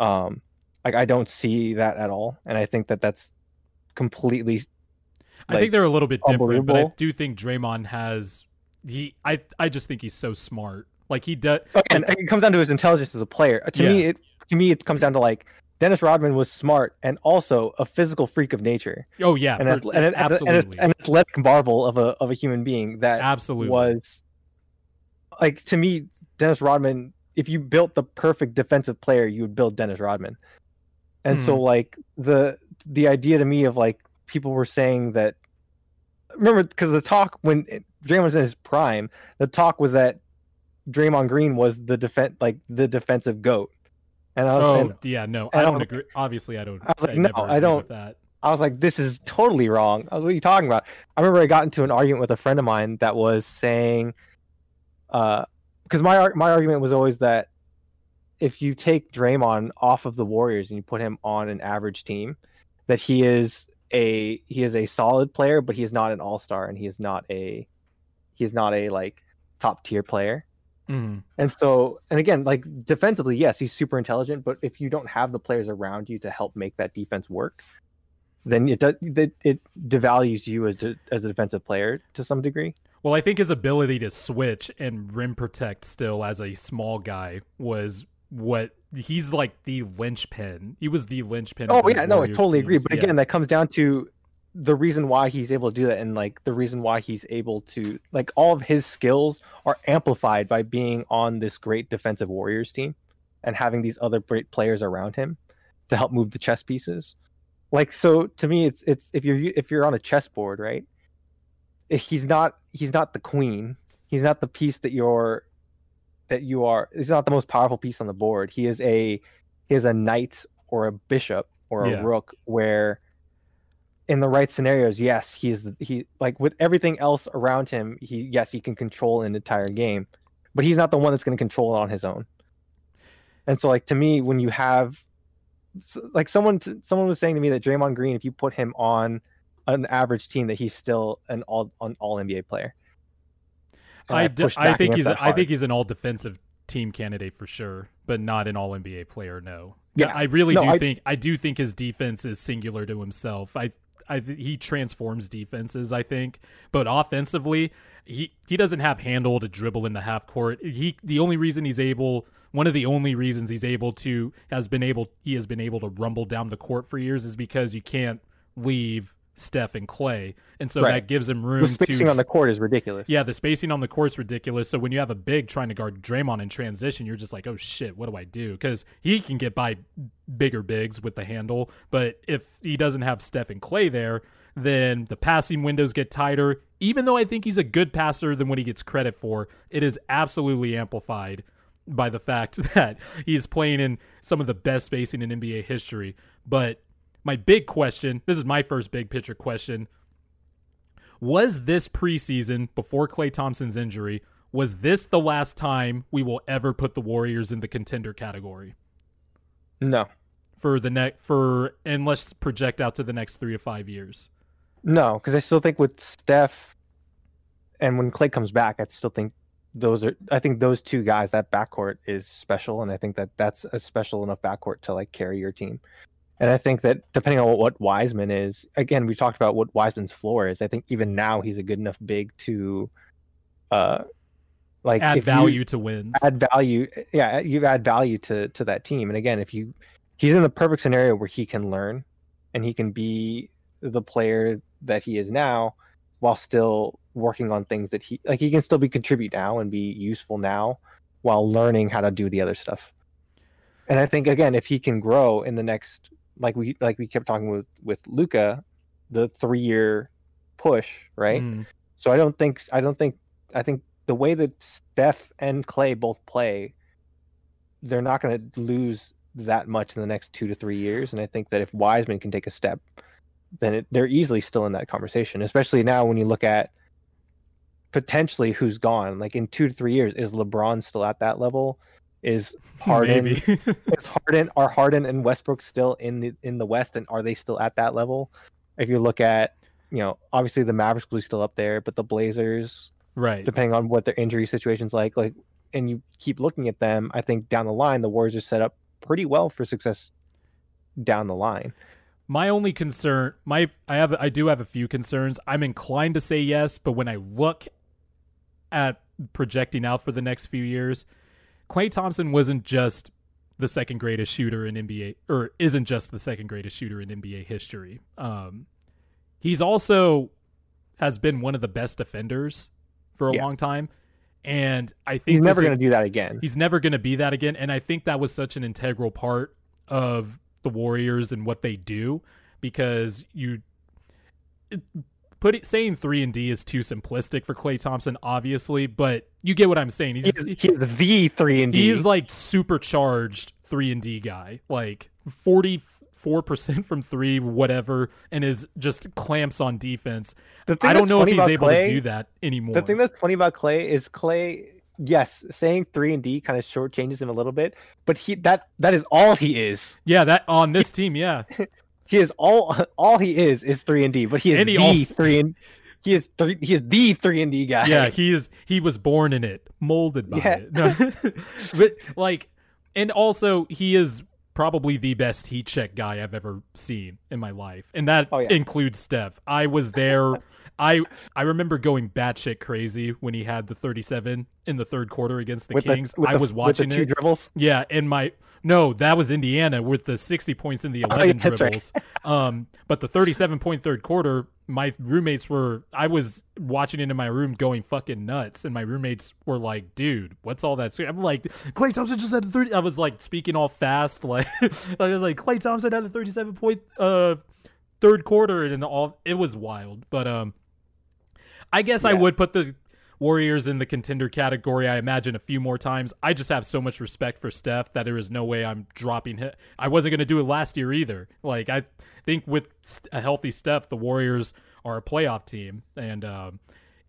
B: Um, like I don't see that at all, and I think that that's completely.
A: Like, I think they're a little bit different, but I do think Draymond has he. I I just think he's so smart. Like he does.
B: Oh, and like, it comes down to his intelligence as a player. To yeah. me, it to me it comes down to like Dennis Rodman was smart and also a physical freak of nature.
A: Oh yeah,
B: and, for, and, absolutely, and, an athletic marvel of a of a human being that
A: absolutely
B: was like to me, Dennis Rodman. If you built the perfect defensive player, you would build Dennis Rodman. And mm. so, hmm. like the the idea to me of like people were saying that remember because the talk when Draymond was in his prime, the talk was that Draymond Green was the defense like the defensive goat.
A: And I was, oh and, yeah, no, I don't I agree. Obviously, I don't.
B: I was like, I no, I don't. that. I was like, this is totally wrong. what are you talking about? I remember I got into an argument with a friend of mine that was saying, uh, because my my argument was always that if you take Draymond off of the Warriors and you put him on an average team, that he is a he is a solid player, but he is not an all star and he is not a he is not a like top tier player.
A: Mm-hmm.
B: And so, and again, like defensively, yes, he's super intelligent, but if you don't have the players around you to help make that defense work, then it does it, it devalues you as de, as a defensive player to some degree.
A: Well, I think his ability to switch and rim protect still as a small guy was what he's like the linchpin. He was the linchpin.
B: Oh yeah, no, I totally teams. agree. But yeah. again, that comes down to the reason why he's able to do that and like the reason why he's able to like all of his skills are amplified by being on this great defensive warriors team and having these other great players around him to help move the chess pieces like so to me it's it's if you're if you're on a chessboard right eh, he's not he's not the queen he's not the piece that you're that you are he's not the most powerful piece on the board. He is a he is a knight or a bishop or a yeah. rook where in the right scenarios yes he's he like with everything else around him he yes he can control an entire game but he's not the one that's going to control it on his own. And so like to me when you have like someone someone was saying to me that Draymond Green if you put him on an average team that he's still an all an all NBA player
A: I, d- I think he's I think he's an all defensive team candidate for sure, but not an all NBA player. No. Yeah, I really no, do I, think I do think his defense is singular to himself. I I he transforms defenses. I think, but offensively, he he doesn't have handle to dribble in the half court. He the only reason he's able one of the only reasons he's able to has been able he has been able to rumble down the court for years is because you can't leave Steph and Klay, and so right. that gives him room.
B: The spacing
A: to,
B: on the court is ridiculous.
A: Yeah, the spacing on the court is ridiculous. So when you have a big trying to guard Draymond in transition, you're just like, oh shit, what do I do? Because he can get by bigger bigs with the handle, but if he doesn't have Steph and Klay there, then the passing windows get tighter. Even though I think he's a good passer than what he gets credit for, it is absolutely amplified by the fact that he's playing in some of the best spacing in NBA history. But my big question this is my first big picture question. Was this preseason before Klay Thompson's injury? Was this the last time we will ever put the Warriors in the contender category?
B: No.
A: For the next for and let's project out to the next three to five years.
B: No, because I still think with Steph and when Klay comes back, I still think those are I think those two guys that backcourt is special, and I think that that's a special enough backcourt to like carry your team. And I think that depending on what Wiseman is, again, we talked about what Wiseman's floor is. I think even now he's a good enough big to, uh, like
A: add value to wins.
B: Add value, yeah. You add value to to that team. And again, if you, he's in the perfect scenario where he can learn, and he can be the player that he is now, while still working on things that he like. He can still be contribute now and be useful now, while learning how to do the other stuff. And I think again, if he can grow in the next like we like we kept talking with with Luka, the three year push, right? Mm. So I don't think I don't think I think the way that Steph and Klay both play, they're not going to lose that much in the next two to three years. And I think that if Wiseman can take a step, then it, they're easily still in that conversation. Especially now when you look at potentially who's gone. Like in two to three years, is LeBron still at that level? Is Harden is Harden are Harden and Westbrook still in the in the West and are they still at that level? If you look at you know obviously the Mavericks will be still up there, but the Blazers,
A: right?
B: Depending on what their injury situation's like, like and you keep looking at them, I think down the line the Warriors are set up pretty well for success down the line.
A: My only concern, my I have I do have a few concerns. I'm inclined to say yes, but when I look at projecting out for the next few years, Klay Thompson wasn't just the second greatest shooter in NBA, or isn't just the second greatest shooter in NBA history. Um, he's also has been one of the best defenders for a yeah. long time. And I think
B: he's never going to do that again.
A: He's never going to be that again. And I think that was such an integral part of the Warriors and what they do because you put it, saying three and D is too simplistic for Klay Thompson, obviously, but you get what I'm saying.
B: He's, he's, he's the three and D.
A: He's like supercharged three and D guy, like forty four percent from three, whatever, and is just clamps on defense. I don't know if he's able Klay, to do that anymore.
B: The thing that's funny about Klay is Klay. Yes, saying three and D kind of short changes him a little bit, but he that that is all he is.
A: Yeah, that on this team, yeah.
B: He is all all he is is three and D, but he is and he the also, three and he is three he is the three and D guy.
A: Yeah, he is he was born in it, molded by yeah. it. No. but like and also he is probably the best heat check guy I've ever seen in my life. And that oh, yeah. includes Steph. I was there I I remember going batshit crazy when he had the 37 in the third quarter against the with Kings. The, I the, was watching
B: it. Dribbles?
A: Yeah, and my no, that was Indiana with the 60 points in the 11 oh, yeah, dribbles. Right. um, but the 37 point third quarter, my roommates were I was watching it in my room going fucking nuts and my roommates were like, "Dude, what's all that?" I'm like, "Klay Thompson just had a 30 I was like speaking all fast like I was like, "Klay Thompson had a 37 point uh third quarter and all it was wild." But um I guess yeah. I would put the Warriors in the contender category, I imagine, a few more times. I just have so much respect for Steph that there is no way I'm dropping him. I wasn't going to do it last year either. Like, I think with a healthy Steph, the Warriors are a playoff team. And um,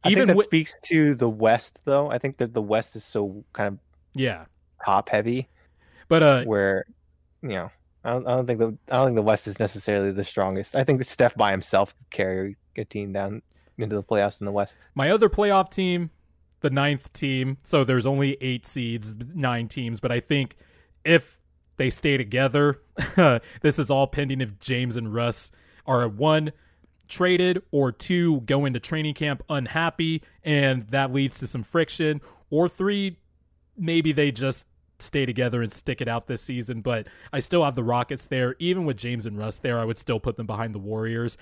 B: I even think that with, speaks to the West, though. I think that the West is so kind of
A: yeah
B: top heavy.
A: But uh,
B: where, you know, I don't, I don't, think the I don't think the West is necessarily the strongest. I think Steph by himself could carry a team down into the playoffs in the West.
A: My other playoff team, the ninth team. So there's only eight seeds, nine teams, but I think if they stay together, this is all pending if James and Russ are one traded or two go into training camp unhappy and that leads to some friction or three maybe they just stay together and stick it out this season but I still have the Rockets there even with James and Russ there I would still put them behind the Warriors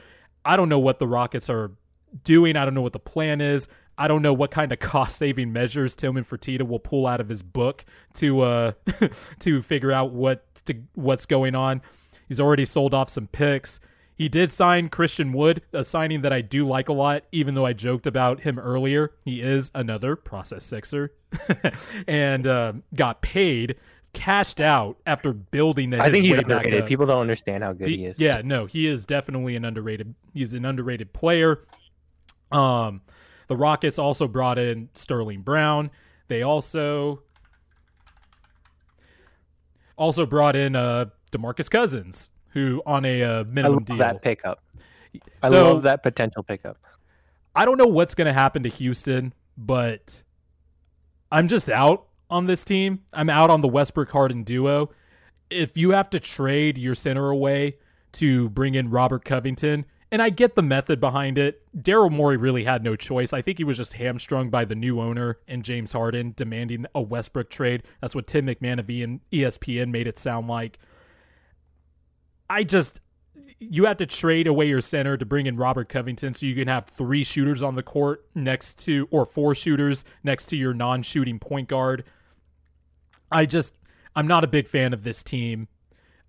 A: I don't know what the Rockets are doing. I don't know what the plan is. I don't know what kind of cost saving measures Tillman Fertitta will pull out of his book to uh to figure out what to, what's going on. He's already sold off some picks. He did sign Christian Wood, a signing that I do like a lot, even though I joked about him earlier. He is another process sixer and uh, got paid, cashed out after building. That.
B: I think he's
A: underrated.
B: underrated. People don't understand how good he, he is.
A: Yeah, no, he is definitely an underrated. He's an underrated player. Um, the Rockets also brought in Sterling Brown. They also also brought in uh DeMarcus Cousins, who on a uh, minimum deal.
B: That pickup. I so, love that potential pickup.
A: I don't know what's going to happen to Houston, but I'm just out on this team. I'm out on the Westbrook Harden duo. If you have to trade your center away to bring in Robert Covington, and I get the method behind it. Daryl Morey really had no choice. I think he was just hamstrung by the new owner and James Harden demanding a Westbrook trade. That's what Tim McMahon of ESPN made it sound like. I just you have to trade away your center to bring in Robert Covington so you can have three shooters on the court next to or four shooters next to your non-shooting point guard. I just I'm not a big fan of this team.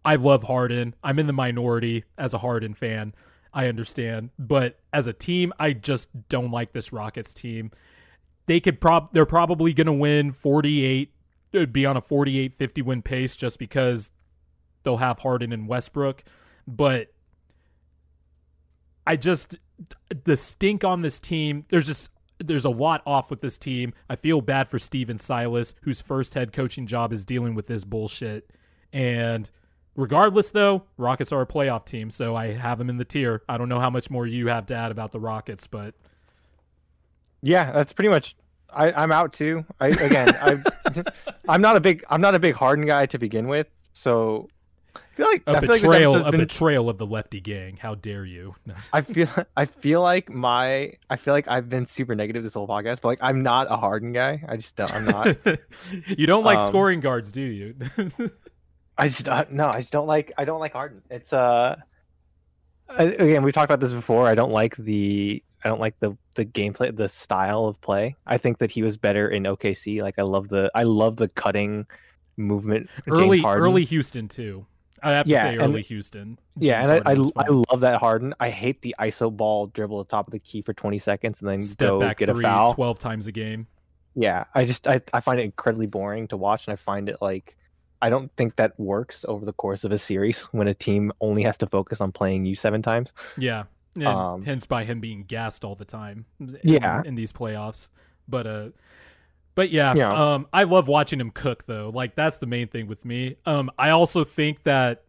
A: I love Harden. I'm in the minority as a Harden fan. I understand, but as a team, I just don't like this Rockets team. They could prob they're probably going to win 48 be on a 48-50 win pace just because they'll have Harden and Westbrook, but I just the stink on this team. There's just there's a lot off with this team. I feel bad for Stephen Silas, whose first head coaching job is dealing with this bullshit. And regardless, though, Rockets are a playoff team, so I have them in the tier. I don't know how much more you have to add about the Rockets, but
B: yeah, that's pretty much. I, I'm out too. I again, I, I'm not a big I'm not a big Harden guy to begin with, so
A: feel like a betrayal, like a been... betrayal of the lefty gang. How dare you?
B: I feel, I feel like my, I feel like I've been super negative this whole podcast, but like I'm not a Harden guy. I just don't. I'm not.
A: you don't like um, scoring guards, do you?
B: I just uh, no. I just don't like. I don't like Harden. It's uh, again, we've talked about this before. I don't like the. I don't like the the gameplay, the style of play. I think that he was better in OKC. Like I love the, I love the cutting movement.
A: Early, early Houston too. I have to yeah, say early and, Houston.
B: James yeah, and I, I, I, love that Harden. I hate the ISO ball dribble at the top of the key for 20 seconds and then
A: Step
B: go
A: back
B: get
A: three,
B: a foul
A: 12 times a game.
B: Yeah, I just I, I find it incredibly boring to watch and I find it like I don't think that works over the course of a series when a team only has to focus on playing you seven times.
A: Yeah. And um, hence by him being gassed all the time in,
B: yeah.
A: in these playoffs. But uh but yeah, yeah, um, I love watching him cook though. Like that's the main thing with me. Um, I also think that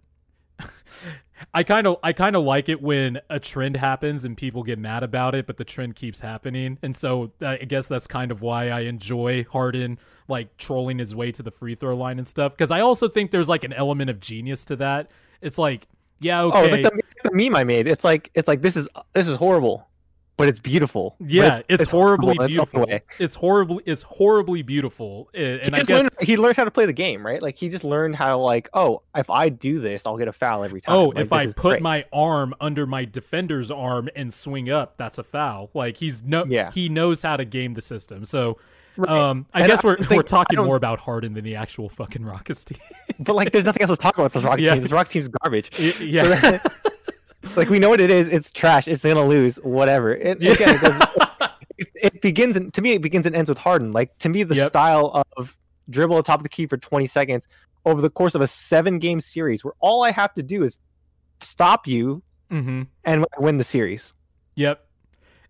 A: I kind of I kind of like it when a trend happens and people get mad about it, but the trend keeps happening. And so I guess that's kind of why I enjoy Harden like trolling his way to the free throw line and stuff because I also think there's like an element of genius to that. It's like, yeah, okay. Oh,
B: it's like the, it's the meme I made. It's like it's like this is this is horrible but it's beautiful.
A: Yeah, it's, it's, it's, horribly beautiful. It's, it's horribly it's horribly beautiful. And
B: he
A: I guess
B: learned, he learned how to play the game, right? Like he just learned how like, oh, if I do this, I'll get a foul every time.
A: Oh,
B: like,
A: if I put great. my arm under my defender's arm and swing up, that's a foul. Like he's no yeah. he knows how to game the system. So Right. Um, I and guess I we're think, we're talking more about Harden than the actual fucking Rockets team.
B: but like, there's nothing else to talk about this Rockets yeah. team. This Rockets team's garbage.
A: Yeah. So
B: like we know what it is. It's trash. It's gonna lose. Whatever. It, again, it, it, it, begins and to me it begins and ends with Harden. Like to me, the yep. style of dribble atop of the key for 20 seconds over the course of a seven game series, where all I have to do is stop you
A: mm-hmm.
B: and win the series.
A: Yep.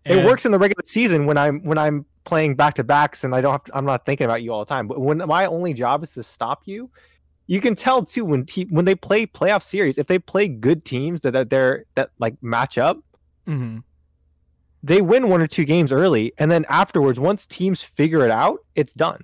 B: And... It works in the regular season when I'm when I'm playing back to backs and I don't have to, I'm not thinking about you all the time. But when my only job is to stop you, you can tell too when te- when they play playoff series if they play good teams that, that they're that like match up
A: mm-hmm.
B: they win one or two games early and then afterwards once teams figure it out it's done.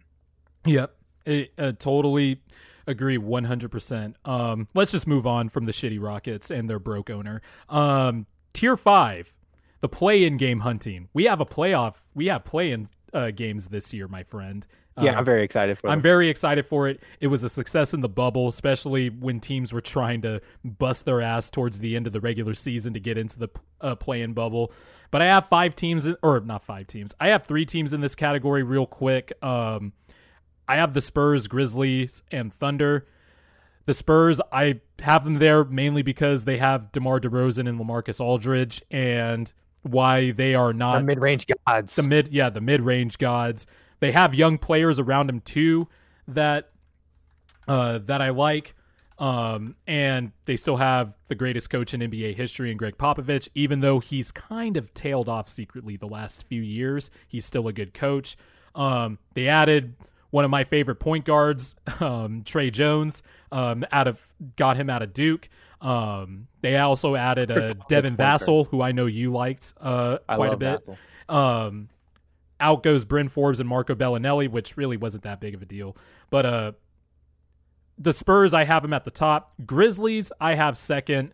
A: Yep. I, uh, totally agree 100% um, let's just move on from the shitty rockets and their broke owner. Um, tier five the play-in game hunting. We have a playoff we have play-in uh, games this year my friend
B: yeah, uh, I'm very excited for. It.
A: I'm very excited for it. It was a success in the bubble, especially when teams were trying to bust their ass towards the end of the regular season to get into the uh, play-in bubble. But I have five teams, or not five teams. I have three teams in this category. Real quick, um, I have the Spurs, Grizzlies, and Thunder. The Spurs, I have them there mainly because they have DeMar DeRozan and LaMarcus Aldridge, and why they are not
B: the mid-range gods.
A: The mid, yeah, the mid-range gods. They have young players around him too that uh, that I like. Um, and they still have the greatest coach in NBA history in Gregg Popovich, even though he's kind of tailed off secretly the last few years. He's still a good coach. Um, they added one of my favorite point guards, um, Tre Jones, um, out of got him out of Duke. Um, they also added a Devin Vassell, who I know you liked uh, quite a bit. Out goes Bryn Forbes and Marco Belinelli, which really wasn't that big of a deal. But uh, the Spurs, I have them at the top. Grizzlies, I have second,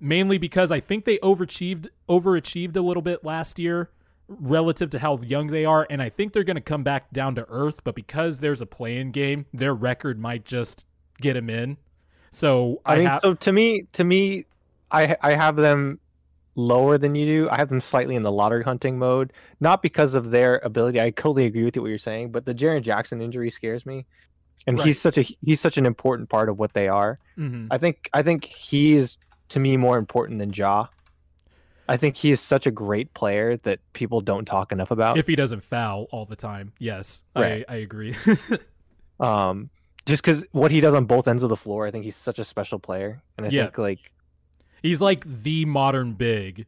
A: mainly because I think they overachieved overachieved a little bit last year relative to how young they are, and I think they're going to come back down to earth. But because there's a play-in game, their record might just get them in. So
B: I, I mean, so to me, to me, I I have them lower than you do. I have them slightly in the lottery hunting mode, not because of their ability. I totally agree with you what you're saying, but the Jaren Jackson injury scares me and right. he's such a he's such an important part of what they are. Mm-hmm. I think I think he is to me more important than Ja. I think he is such a great player that people don't talk enough about.
A: If he doesn't foul all the time, yes, right. I, I agree.
B: um, just because what he does on both ends of the floor, I think he's such a special player, and I yeah. think like
A: he's like the modern big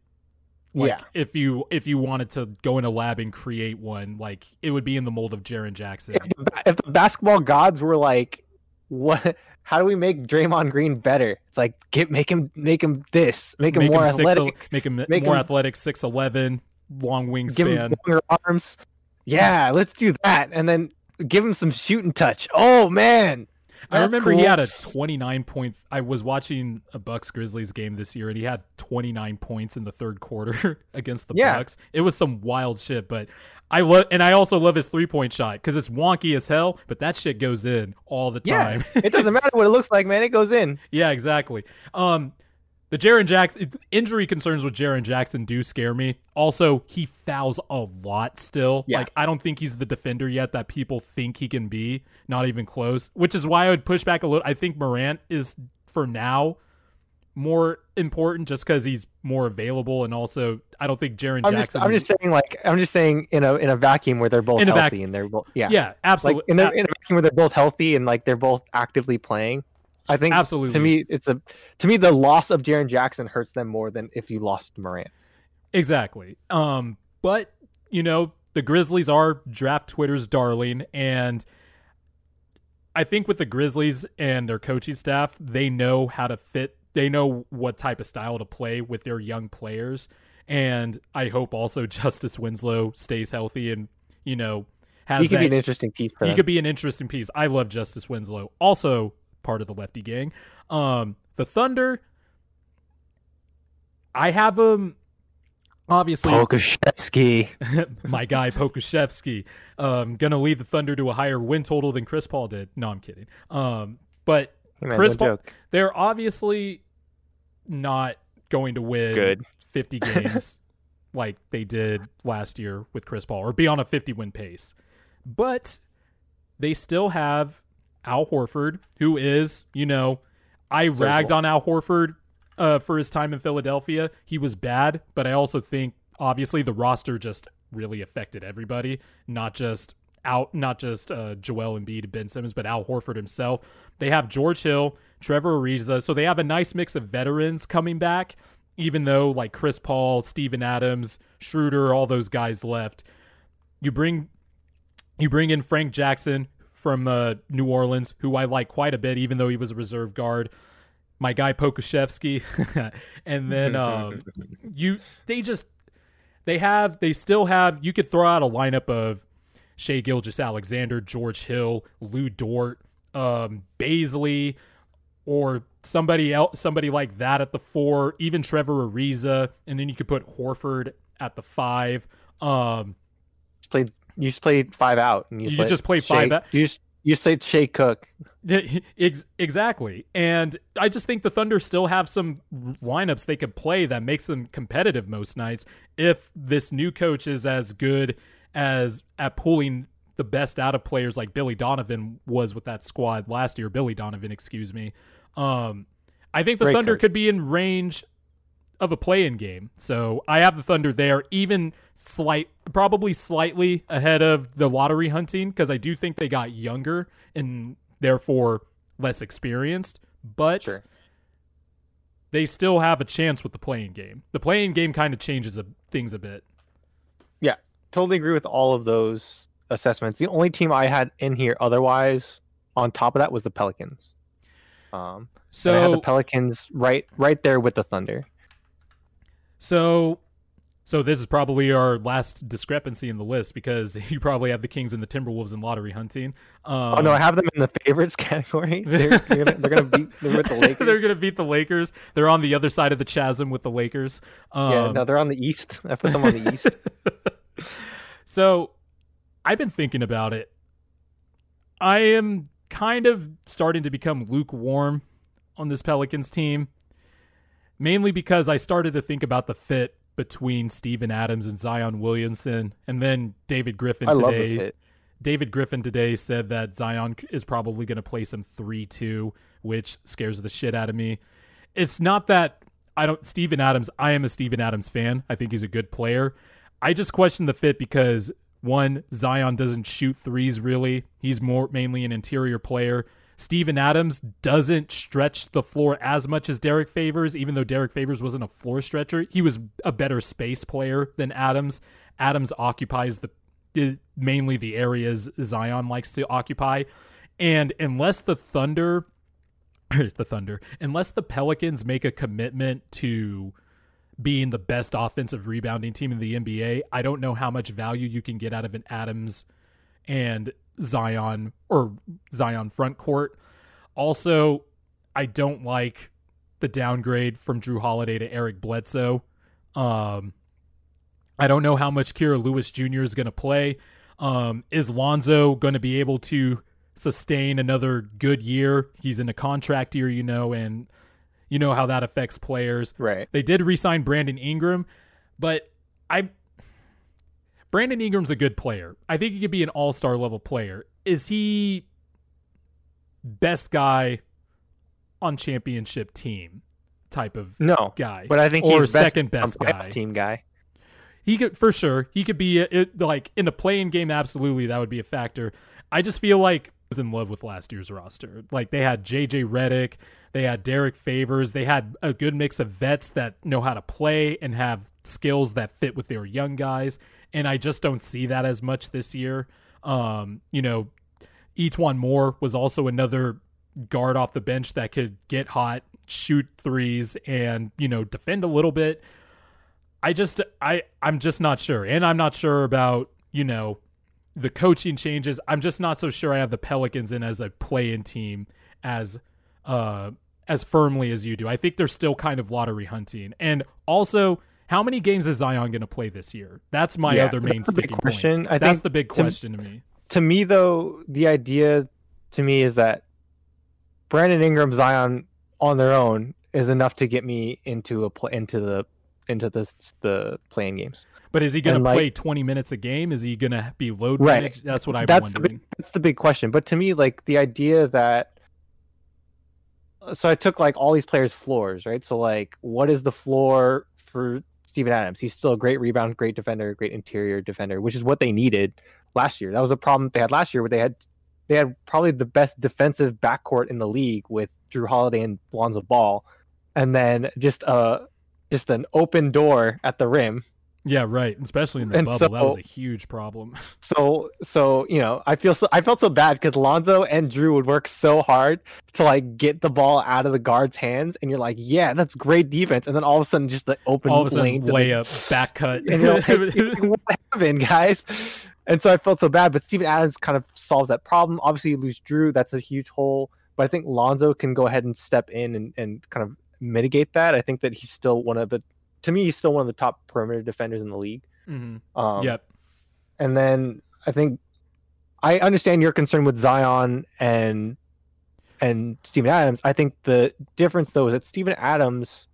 A: like yeah. if you if you wanted to go in a lab and create one, like it would be in the mold of Jaren Jackson.
B: If the, if the basketball gods were like, what? How do we make Draymond Green better? It's like get make him make him this, make him make more him athletic,
A: six, make him make more him, athletic, six eleven, long wingspan, give him
B: longer arms. Yeah, let's do that, and then give him some shooting touch. Oh man,
A: I remember cool. he had a 29 point. I was watching a Bucks Grizzlies game this year, and he had 29 points in the third quarter against the yeah. Bucks. It was some wild shit, but I love, and I also love his three point shot because it's wonky as hell, but that shit goes in all the time.
B: Yeah, it doesn't matter what it looks like, man. It goes in.
A: yeah, exactly. Um, the Jaren Jackson injury concerns with Jaren Jackson do scare me. Also, he fouls a lot still. Yeah. Like I don't think he's the defender yet that people think he can be. Not even close. Which is why I would push back a little. I think Morant is for now more important just because he's more available, and also I don't think Jaren Jackson.
B: Just, I'm just saying, like I'm just saying, in a in a vacuum where they're both healthy and they're both yeah
A: yeah absolutely
B: like in, a, in a vacuum where they're both healthy and like they're both actively playing. I think absolutely to me it's a to me the loss of Jaren Jackson hurts them more than if you lost Morant.
A: Exactly. Um, but you know the Grizzlies are draft Twitter's darling, and I think with the Grizzlies and their coaching staff, they know how to fit. They know what type of style to play with their young players, and I hope also Justice Winslow stays healthy and you know has.
B: He could
A: that,
B: be an interesting piece.
A: he could be an interesting piece. I love Justice Winslow. Also, part of the lefty gang. Um, the Thunder, I have them obviously
B: Pokusevski.
A: my guy Pokusevski. Um, gonna lead the Thunder to a higher win total than Chris Paul did. No, I'm kidding. Um, but man, Chris Paul, joke. they're obviously not going to win
B: Good.
A: 50 games like they did last year with Chris Paul or be on a 50 win pace. But they still have Al Horford, who is, you know, I Social. ragged on Al Horford uh, for his time in Philadelphia. He was bad, but I also think obviously the roster just really affected everybody, not just out, not just uh, Joel Embiid, Ben Simmons, but Al Horford himself. They have George Hill, Trevor Ariza, so they have a nice mix of veterans coming back. Even though like Chris Paul, Steven Adams, Schroeder, all those guys left, you bring you bring in Frank Jackson, from uh, New Orleans, who I like quite a bit, even though he was a reserve guard. My guy Pokusevski, and then um, you they just they have they still have you could throw out a lineup of Shai Gilgeous-Alexander, George Hill, Lu Dort, um, Bazley, or somebody else, somebody like that at the four, even Trevor Ariza, and then you could put Horford at the five. Um,
B: played you just play five out.
A: And you, you just play five out.
B: You just you say Shai Cook.
A: exactly. And I just think the Thunder still have some lineups they could play that makes them competitive most nights if this new coach is as good as at pulling the best out of players like Billy Donovan was with that squad last year. Billy Donovan, excuse me. Um, I think the
B: Great
A: Thunder
B: coach.
A: could be in range of a play-in game. So I have the Thunder there, even slight, probably slightly ahead of the lottery hunting because I do think they got younger and therefore less experienced. But
B: Sure.
A: they still have a chance with the play-in game. The play-in game kind of changes a, things a bit.
B: Yeah, totally agree with all of those assessments. The only team I had in here otherwise on top of that was the Pelicans. Um, so the Pelicans right right there with the Thunder.
A: so so this is probably our last discrepancy in the list because you probably have the Kings and the Timberwolves in lottery hunting. Um,
B: oh no, I have them in the favorites category. They're, they're gonna they're gonna beat they're with the Lakers.
A: they're gonna beat the Lakers. They're on the other side of the chasm with the Lakers. Um,
B: yeah, no, they're on the East. I put them on the East.
A: so I've been thinking about it. I am kind of starting to become lukewarm on this Pelicans team, mainly because I started to think about the fit between Steven Adams and Zion Williamson, and then David Griffin
B: I
A: today. David Griffin today said that Zion is probably going to play some 3 2, which scares the shit out of me. It's not that I don't, Steven Adams, I am a Steven Adams fan. I think he's a good player. I just question the fit because, one, Zion doesn't shoot threes really. He's more mainly an interior player. Steven Adams doesn't stretch the floor as much as Derrick Favors, even though Derrick Favors wasn't a floor stretcher. He was a better space player than Adams. Adams occupies the mainly the areas Zion likes to occupy. And unless the Thunder, the Thunder, unless the Pelicans make a commitment to being the best offensive rebounding team in the NBA, I don't know how much value you can get out of an Adams and Zion or Zion front court. Also, I don't like the downgrade from Jrue Holiday to Eric Bledsoe. Um, I don't know how much Kira Lewis Jr. is going to play. Um, is Lonzo going to be able to sustain another good year? He's in a contract year, you know, and you know how that affects players.
B: Right.
A: They did re-sign Brandon Ingram, but I Brandon Ingram's a good player. I think he could be an all-star level player. Is he best guy on championship team type of
B: No,
A: guy?
B: but I think
A: or
B: he's
A: second best
B: playoff
A: guy.
B: team guy.
A: He could for sure. He could be a, it, like in a play-in game. Absolutely, that would be a factor. I just feel like I was in love with last year's roster. Like they had JJ Redick, they had Derrick Favors, they had a good mix of vets that know how to play and have skills that fit with their young guys. And I just don't see that as much this year. Um, you know, each Moore was also another guard off the bench that could get hot, shoot threes, and you know defend a little bit. I just I I'm just not sure, and I'm not sure about you know the coaching changes. I'm just not so sure I have the Pelicans in as a play-in team as uh as firmly as you do. I think they're still kind of lottery hunting, and also. How many games is Zion going to play this year? That's my
B: Yeah,
A: other main
B: the
A: sticking
B: question.
A: point.
B: I
A: That's the big question to me.
B: To me, though, the idea to me is that Brandon Ingram, Zion on their own is enough to get me into a play into the into this the play-in games.
A: But is he going to
B: like-
A: play 20 minutes a game? Is he going to be load
B: Right.
A: managed? That's what I'm
B: that's the
A: wondering.
B: big that's the big question. But to me, like the idea that so I took like all these players' floors, right? So like, what is the floor for Steven Adams? He's still a great rebound, great defender, great interior defender, which is what they needed last year. That was a problem they had last year, where they had they had probably the best defensive backcourt in the league with Jrue Holiday and Lonzo Ball, and then just a just an open door at the rim
A: Yeah, right. Especially in the
B: And
A: bubble, that was a huge problem.
B: So so you know, I feel so I felt so bad because Lonzo and Jrue would work so hard to like get the ball out of the guard's hands, and you're like, yeah, that's great defense, and then all of a sudden just the open
A: All of a sudden,
B: lane to the-
A: back cut.
B: and you're like, what happened, guys? And so I felt so bad, but Steven Adams kind of solves that problem. Obviously, you lose Jrue, that's a huge hole, but I think Lonzo can go ahead and step in and, and kind of mitigate that. I think that he's still one of the, to me, he's still one of the top perimeter defenders in the league.
A: Mhm.
B: Um,
A: Yep.
B: and then I think I understand your concern with Zion and and Steven Adams. I think the difference though is that Steven Adams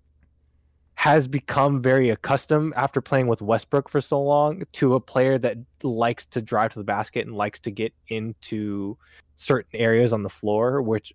B: has become very accustomed after playing with Westbrook for so long to a player that likes to drive to the basket and likes to get into certain areas on the floor, which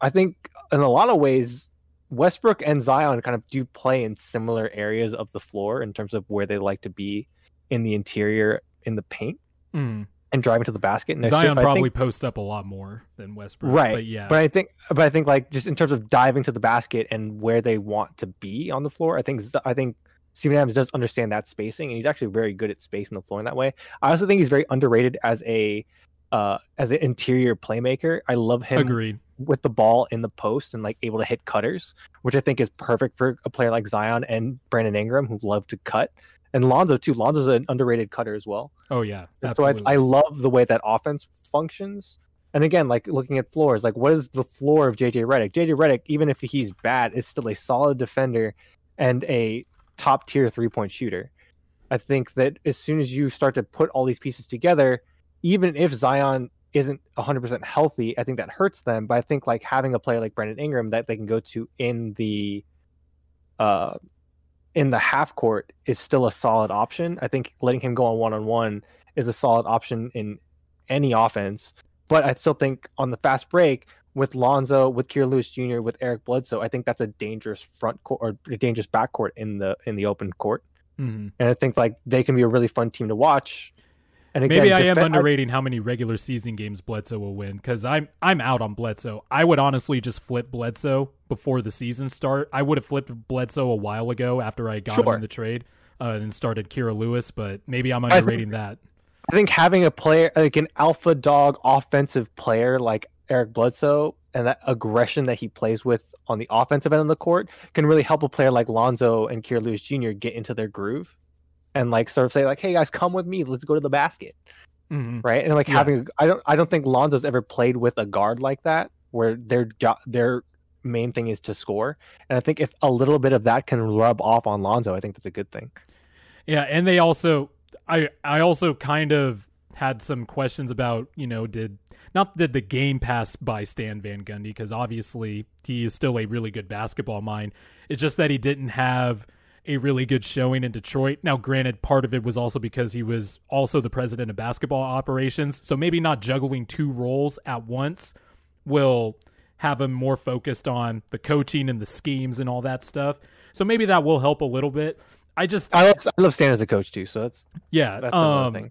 B: I think in a lot of ways Westbrook and Zion kind of do play in similar areas of the floor in terms of where they like to be in the interior in the paint
A: Mm.
B: and driving to the basket. And
A: Zion
B: I
A: probably
B: think,
A: posts up a lot more than Westbrook.
B: right,
A: But yeah.
B: But I think, but I think like just in terms of diving to the basket and where they want to be on the floor, I think I think Steven Adams does understand that spacing, and he's actually very good at spacing the floor in that way. I also think he's very underrated as a uh as an interior playmaker. I love him
A: Agreed.
B: With the ball in the post and like able to hit cutters, which I think is perfect for a player like Zion and Brandon Ingram who love to cut. And Lonzo too. Lonzo's an underrated cutter as well.
A: Oh yeah.
B: So I, I love the way that offense functions. And again, like looking at floors, like what is the floor of JJ Redick? JJ Redick, even if he's bad, is still a solid defender and a top tier three point shooter. I think that as soon as you start to put all these pieces together, even if Zion isn't 100% healthy, I think that hurts them. But I think like having a player like Brandon Ingram that they can go to in the uh in the half court is still a solid option. I think letting him go on one on one is a solid option in any offense. But I still think on the fast break with Lonzo, with Kira Lewis Jr., with Eric Bledsoe, I think that's a dangerous front court or a dangerous backcourt in the in the open court.
A: Mhm.
B: And I think like they can be a really fun team to watch. And again,
A: Maybe I am underrating how many regular season games Bledsoe will win because I'm I'm out on Bledsoe. I would honestly just flip Bledsoe before the season start. I would have flipped Bledsoe a while ago after I got him in the trade uh, and started Kira Lewis, but maybe I'm
B: think-
A: underrating that.
B: I think having a player like an alpha dog offensive player like Eric Bledsoe and that aggression that he plays with on the offensive end of the court can really help a player like Lonzo and Kira Lewis Jr. get into their groove and like sort of say like, "Hey guys, come with me. Let's go to the basket."
A: Mhm.
B: Right? And like
A: Yeah.
B: having I don't I don't think Lonzo's ever played with a guard like that where their jo- their main thing is to score. And I think if a little bit of that can rub off on Lonzo, I think that's a good thing.
A: Yeah, and they also I I also kind of had some questions about, you know, did not did the game pass by Stan Van Gundy because obviously he is still a really good basketball mind. It's just that he didn't have a really good showing in Detroit. Now, granted, part of it was also because he was also the president of basketball operations, so maybe not juggling two roles at once will have him more focused on the coaching and the schemes and all that stuff. So maybe that will help a little bit. I just
B: I love I love Stan as a coach too, so that's
A: yeah,
B: that's
A: um,
B: thing.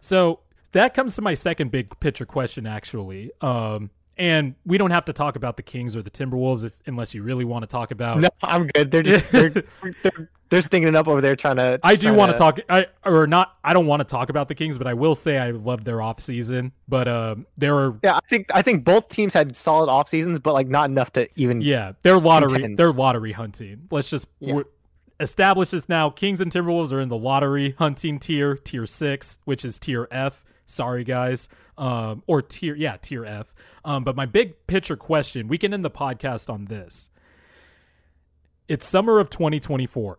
A: So that comes to my second big picture question, actually. Um, and we don't have to talk about the Kings or the Timberwolves if, unless you really want to talk about.
B: No, I'm good. They're just they're they're, they're stinking it up over there trying to.
A: I do want to talk, I, or not. I don't want to talk about the Kings, but I will say I love their off season. But um, there are,
B: Yeah, I think I think both teams had solid off seasons, but like not enough to even.
A: yeah, they're lottery,
B: Contend.
A: they're lottery hunting. Let's just
B: Yeah.
A: establish this now. Kings and Timberwolves are in the lottery hunting tier, tier six, which is tier F. Sorry, guys. Um, or tier, yeah, tier F. Um, but my big picture question, we can end the podcast on this. It's summer of 2024.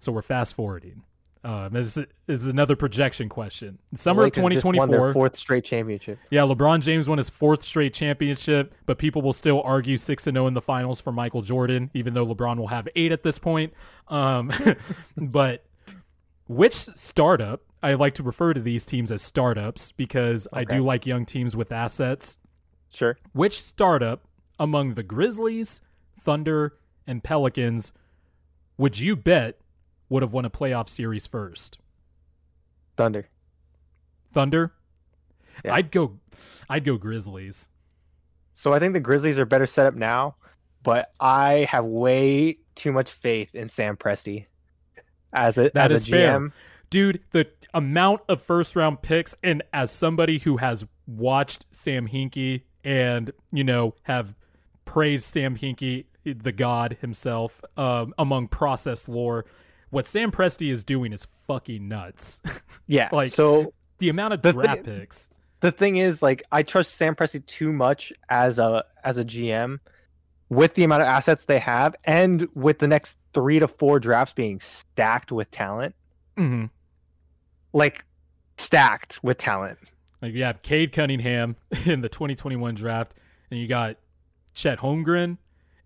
A: So we're fast forwarding. Um, this, is, this is another projection question. Summer of
B: Lakers just won their
A: 2024.
B: fourth straight championship.
A: Yeah, LeBron James won his fourth straight championship, but people will still argue six and zero in the finals for Michael Jordan, even though LeBron will have eight at this point. Um, but which startup? I like to refer to these teams as startups because I do like young teams with assets.
B: Sure.
A: Which startup among the Grizzlies, Thunder, and Pelicans would you bet would have won a playoff series first?
B: Thunder.
A: Thunder.
B: Yeah.
A: I'd go. I'd go Grizzlies.
B: So I think the Grizzlies are better set up now, but I have way too much faith in Sam Presti as a
A: That
B: as
A: is
B: a
A: fair.
B: GM.
A: dude the amount of first round picks and as somebody who has watched sam hinkie and you know have praised sam hinkie the god himself um, among process lore what sam presti is doing is fucking nuts.
B: Yeah.
A: Like,
B: so
A: the amount of
B: The
A: draft picks.
B: the thing is, like, I trust Sam Presti too much as a as a GM with the amount of assets they have, and with the next three to four drafts being stacked with talent,
A: hmm
B: like stacked with talent.
A: like you have cade cunningham in the 2021 draft and you got chet holmgren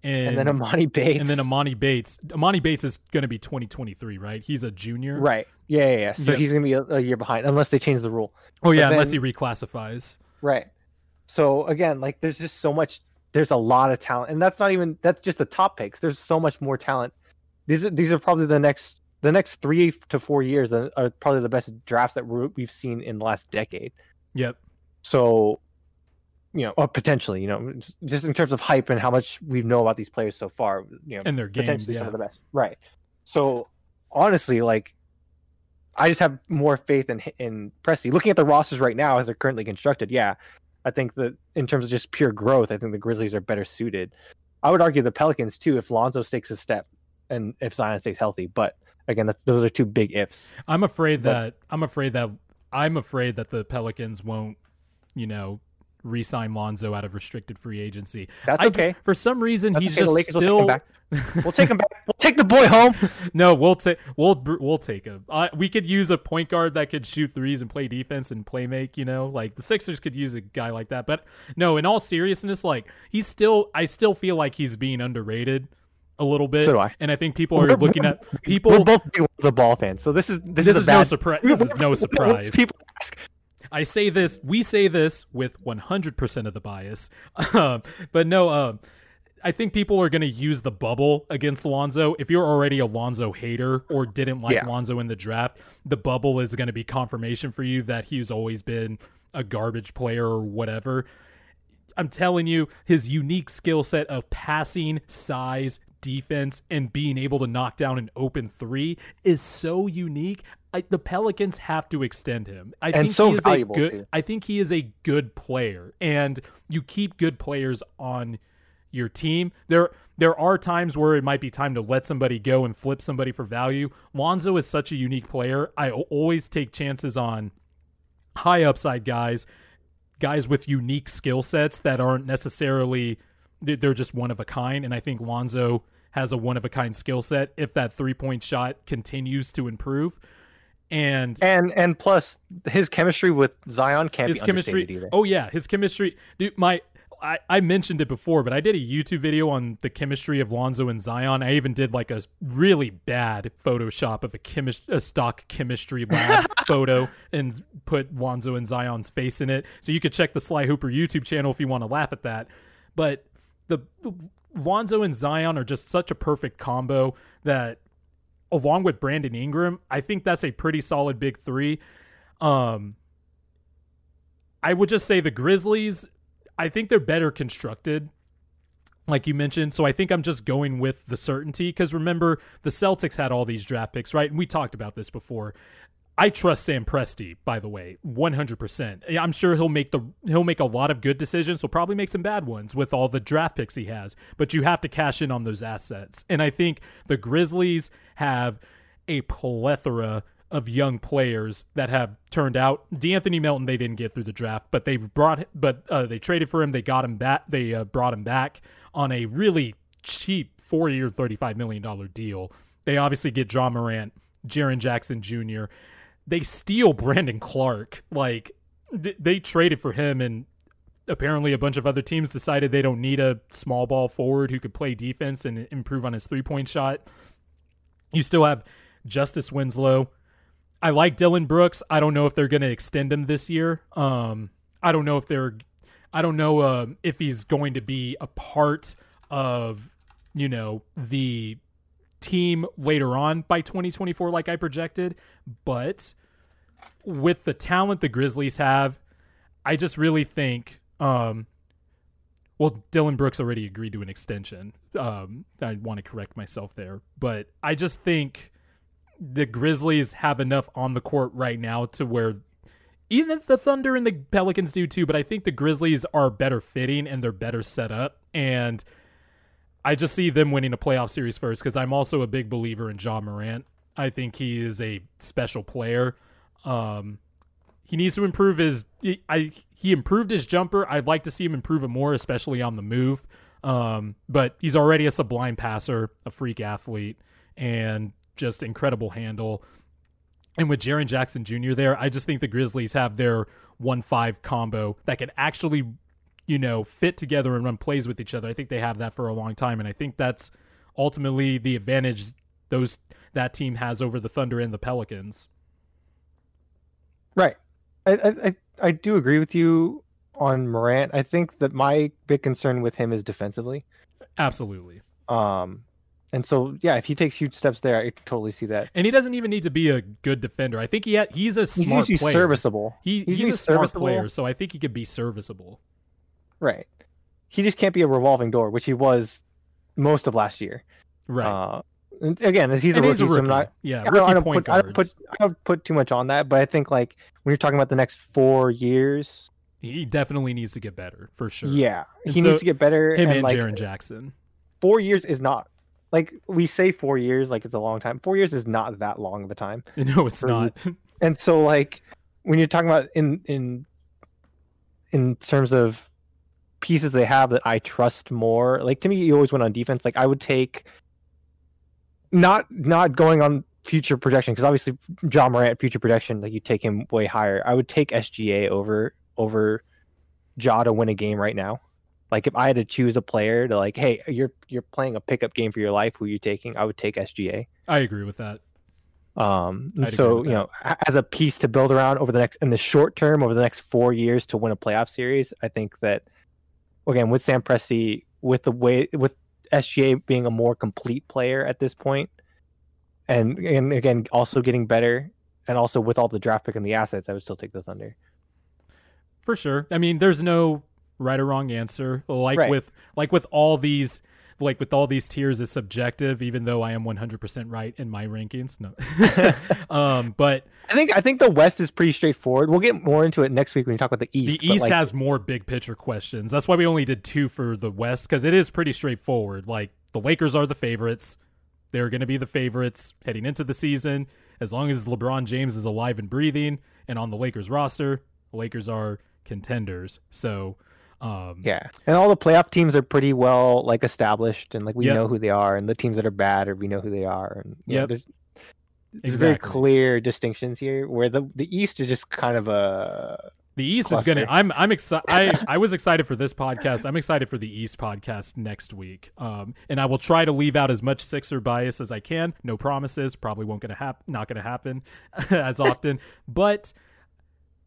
A: and,
B: and then Emoni Bates,
A: and then Emoni Bates. Emoni Bates is going to be 2023, right? He's a junior,
B: right? Yeah, yeah. yeah. So
A: Yeah.
B: he's gonna be a, a year behind unless they change the rule.
A: Oh yeah,
B: But
A: unless he reclassifies.
B: Right. So again, like there's just so much there's a lot of talent. And that's not even that's just the top picks. There's so much more talent. These are these are probably the next the next 3 to 4 years are, probably the best drafts that we've seen in the last decade.
A: Yep.
B: So you know, or potentially, you know, just in terms of hype and how much we know about these players so far, you know,
A: And their games,
B: potentially
A: yeah.
B: some of the best. Right. So honestly, like I just have more faith in in Presti. Looking at the rosters right now as they're currently constructed, yeah, I think that in terms of just pure growth, I think the Grizzlies are better suited. I would argue the Pelicans too if Lonzo takes a step and if Zion stays healthy. But again, that's those are two big ifs.
A: I'm afraid
B: But-
A: that I'm afraid that I'm afraid that the Pelicans won't, you know, re-sign Lonzo out of restricted free agency.
B: That's
A: I-
B: okay.
A: For some reason,
B: That's
A: he's
B: okay.
A: Just
B: Lakers will take him
A: still.
B: back. We'll take him back. We'll take the boy home.
A: no, we'll take we'll we'll take him. Uh, we could use a point guard that could shoot threes and play defense and play make. You know, like the Sixers could use a guy like that. But no, in all seriousness, like he's still. I still feel like he's being underrated a little bit.
B: So do I.
A: And I think people are
B: We're-
A: looking at people.
B: We're both big Lonzo ball fans, so this is this,
A: This
B: is,
A: is
B: bad,
A: no surprise. This is no surprise.
B: People ask,
A: I say this, we say this with 100% of the bias. Um, but no, um, I think people are going to use the bubble against Lonzo. If you're already a Lonzo hater or didn't like
B: Yeah.
A: Lonzo in the draft, the bubble is going to be confirmation for you that he's always been a garbage player or whatever. I'm telling you, his unique skill set of passing, size, defense, and being able to knock down an open three is so unique. I, the Pelicans have to extend him. I
B: And
A: think
B: so
A: he is a good.
B: too.
A: I think he is a good player, and you keep good players on your team. There, there are times where it might be time to let somebody go and flip somebody for value. Lonzo is such a unique player. I always take chances on high upside guys, guys with unique skill sets that aren't necessarily they're just one of a kind. And I think Lonzo has a one of a kind skill set if that three point shot continues to improve. And
B: and and plus his chemistry with Zion can't
A: his
B: be
A: chemistry.
B: either.
A: Oh yeah, his chemistry. Dude, my I, I mentioned it before, but I did a YouTube video on the chemistry of Lonzo and Zion. I even did like a really bad Photoshop of a chemis- a stock chemistry lab photo and put Lonzo and Zion's face in it. So you could check the Sly Hooper YouTube channel if you want to laugh at that. But the, the Lonzo and Zion are just such a perfect combo that along with Brandon Ingram, I think that's a pretty solid big three. Um, I would just say the Grizzlies, I think they're better constructed, like you mentioned. So I think I'm just going with the certainty because remember, the Celtics had all these draft picks, right? And we talked about this before. I trust Sam Presti, by the way, 100%. I'm sure he'll make the he'll make a lot of good decisions. He'll probably make some bad ones with all the draft picks he has, but you have to cash in on those assets. And I think the Grizzlies have a plethora of young players that have turned out. De'Anthony Melton they didn't get through the draft, but they brought but uh, they traded for him. They got him back. They uh, brought him back on a really cheap four-year, thirty-five million dollar deal. They obviously get Ja Morant, Jaren Jackson Jr. They steal Brandon Clarke. Like th- they traded for him and apparently a bunch of other teams decided they don't need a small ball forward who could play defense and improve on his three point shot. You still have Justice Winslow. I like Dillon Brooks. I don't know if they're going to extend him this year. Um, I don't know if they're, I don't know uh, if he's going to be a part of, you know, the team later on by 2024, like I projected. But with the talent the Grizzlies have, I just really think, um, well, Dillon Brooks already agreed to an extension. Um, I want to correct myself there, but I just think the Grizzlies have enough on the court right now to where even if the Thunder and the Pelicans do too, but I think the Grizzlies are better fitting and they're better set up. And I just see them winning a playoff series first because I'm also a big believer in Ja Morant. I think he is a special player. Um, he needs to improve his. He, I he improved his jumper. I'd like to see him improve it more, especially on the move. Um, but he's already a sublime passer, a freak athlete, and just incredible handle. And with Jaren Jackson Jr. there, I just think the Grizzlies have their one five combo that can actually you know, fit together and run plays with each other. I think they have that for a long time, and I think that's ultimately the advantage those that team has over the Thunder and the Pelicans.
B: Right. I I I do agree with you on Morant. I think that my big concern with him is defensively.
A: Absolutely.
B: Um, and so yeah, if he takes huge steps there, I totally see that.
A: And he doesn't even need to be a good defender. I think he had, he's a smart
B: he's
A: player.
B: serviceable.
A: He, he's,
B: He's
A: a smart
B: serviceable.
A: player, so I think he could be serviceable.
B: Right. He just can't be a revolving door, which he was most of last year.
A: Right.
B: Uh, again, he's a rookie,
A: he's a
B: so I'm
A: rookie.
B: not.
A: yeah,
B: I don't,
A: rookie
B: I don't
A: point
B: put, I don't put I don't put too much on that, but I think like when you're talking about the next four years,
A: he definitely needs to get better for sure.
B: yeah,
A: And
B: he
A: so
B: needs to get better.
A: him
B: and,
A: and
B: like
A: Jaren Jackson.
B: four years is not like we say four years like it's a long time. Four years is not that long of a time.
A: No, it's not.
B: And so like when you're talking about in in in terms of pieces they have that I trust more, like to me you always went on defense. Like I would take not not going on future projection because obviously Ja Morant future projection like you take him way higher. I would take SGA over over Ja to win a game right now. Like if I had to choose a player to like, hey, you're you're playing a pickup game for your life, who are you taking? I would take SGA.
A: I agree with that.
B: Um, and
A: I'd agree
B: so you know, as a piece to build around over the next in the short term, over the next four years to win a playoff series, I think that again with Sam Presti, with the way with SGA being a more complete player at this point, and and again also getting better, and also with all the draft pick and the assets, I would still take the Thunder.
A: For sure. I mean, there's no right or wrong answer. Like
B: Right.
A: with like with all these like with all these tiers is subjective even though I am 100% right in my rankings. No. um but
B: I think I think the West is pretty straightforward. We'll get more into it next week when we talk about the East.
A: the East
B: like,
A: has more big picture questions. That's why we only did two for the West because it is pretty straightforward. Like the Lakers are the favorites. They're going to be the favorites heading into the season. As long as LeBron James is alive and breathing and on the Lakers roster, the Lakers are contenders. So, um,
B: Yeah, and all the playoff teams are pretty well like established, and like we
A: Yep.
B: know who they are, and the teams that are bad, or we know who they are, and
A: yeah,
B: there's, there's very clear distinctions here. Where the the East is just kind of a
A: The East is gonna. I'm. I'm excited. I. I was excited for this podcast. I'm excited for the East podcast next week. Um, and I will try to leave out as much Sixer bias as I can. No promises. Probably won't gonna happen. Not gonna happen as often. but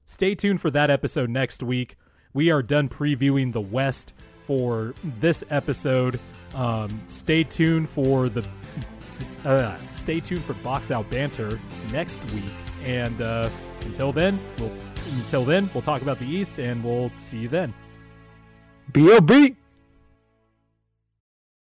A: stay tuned for that episode next week. We are done previewing the West for this episode. Um, stay tuned for the. Uh, stay tuned for box out banter next week. And uh, until then, we'll until then, we'll talk about the East and we'll see you then.
B: B.O.B.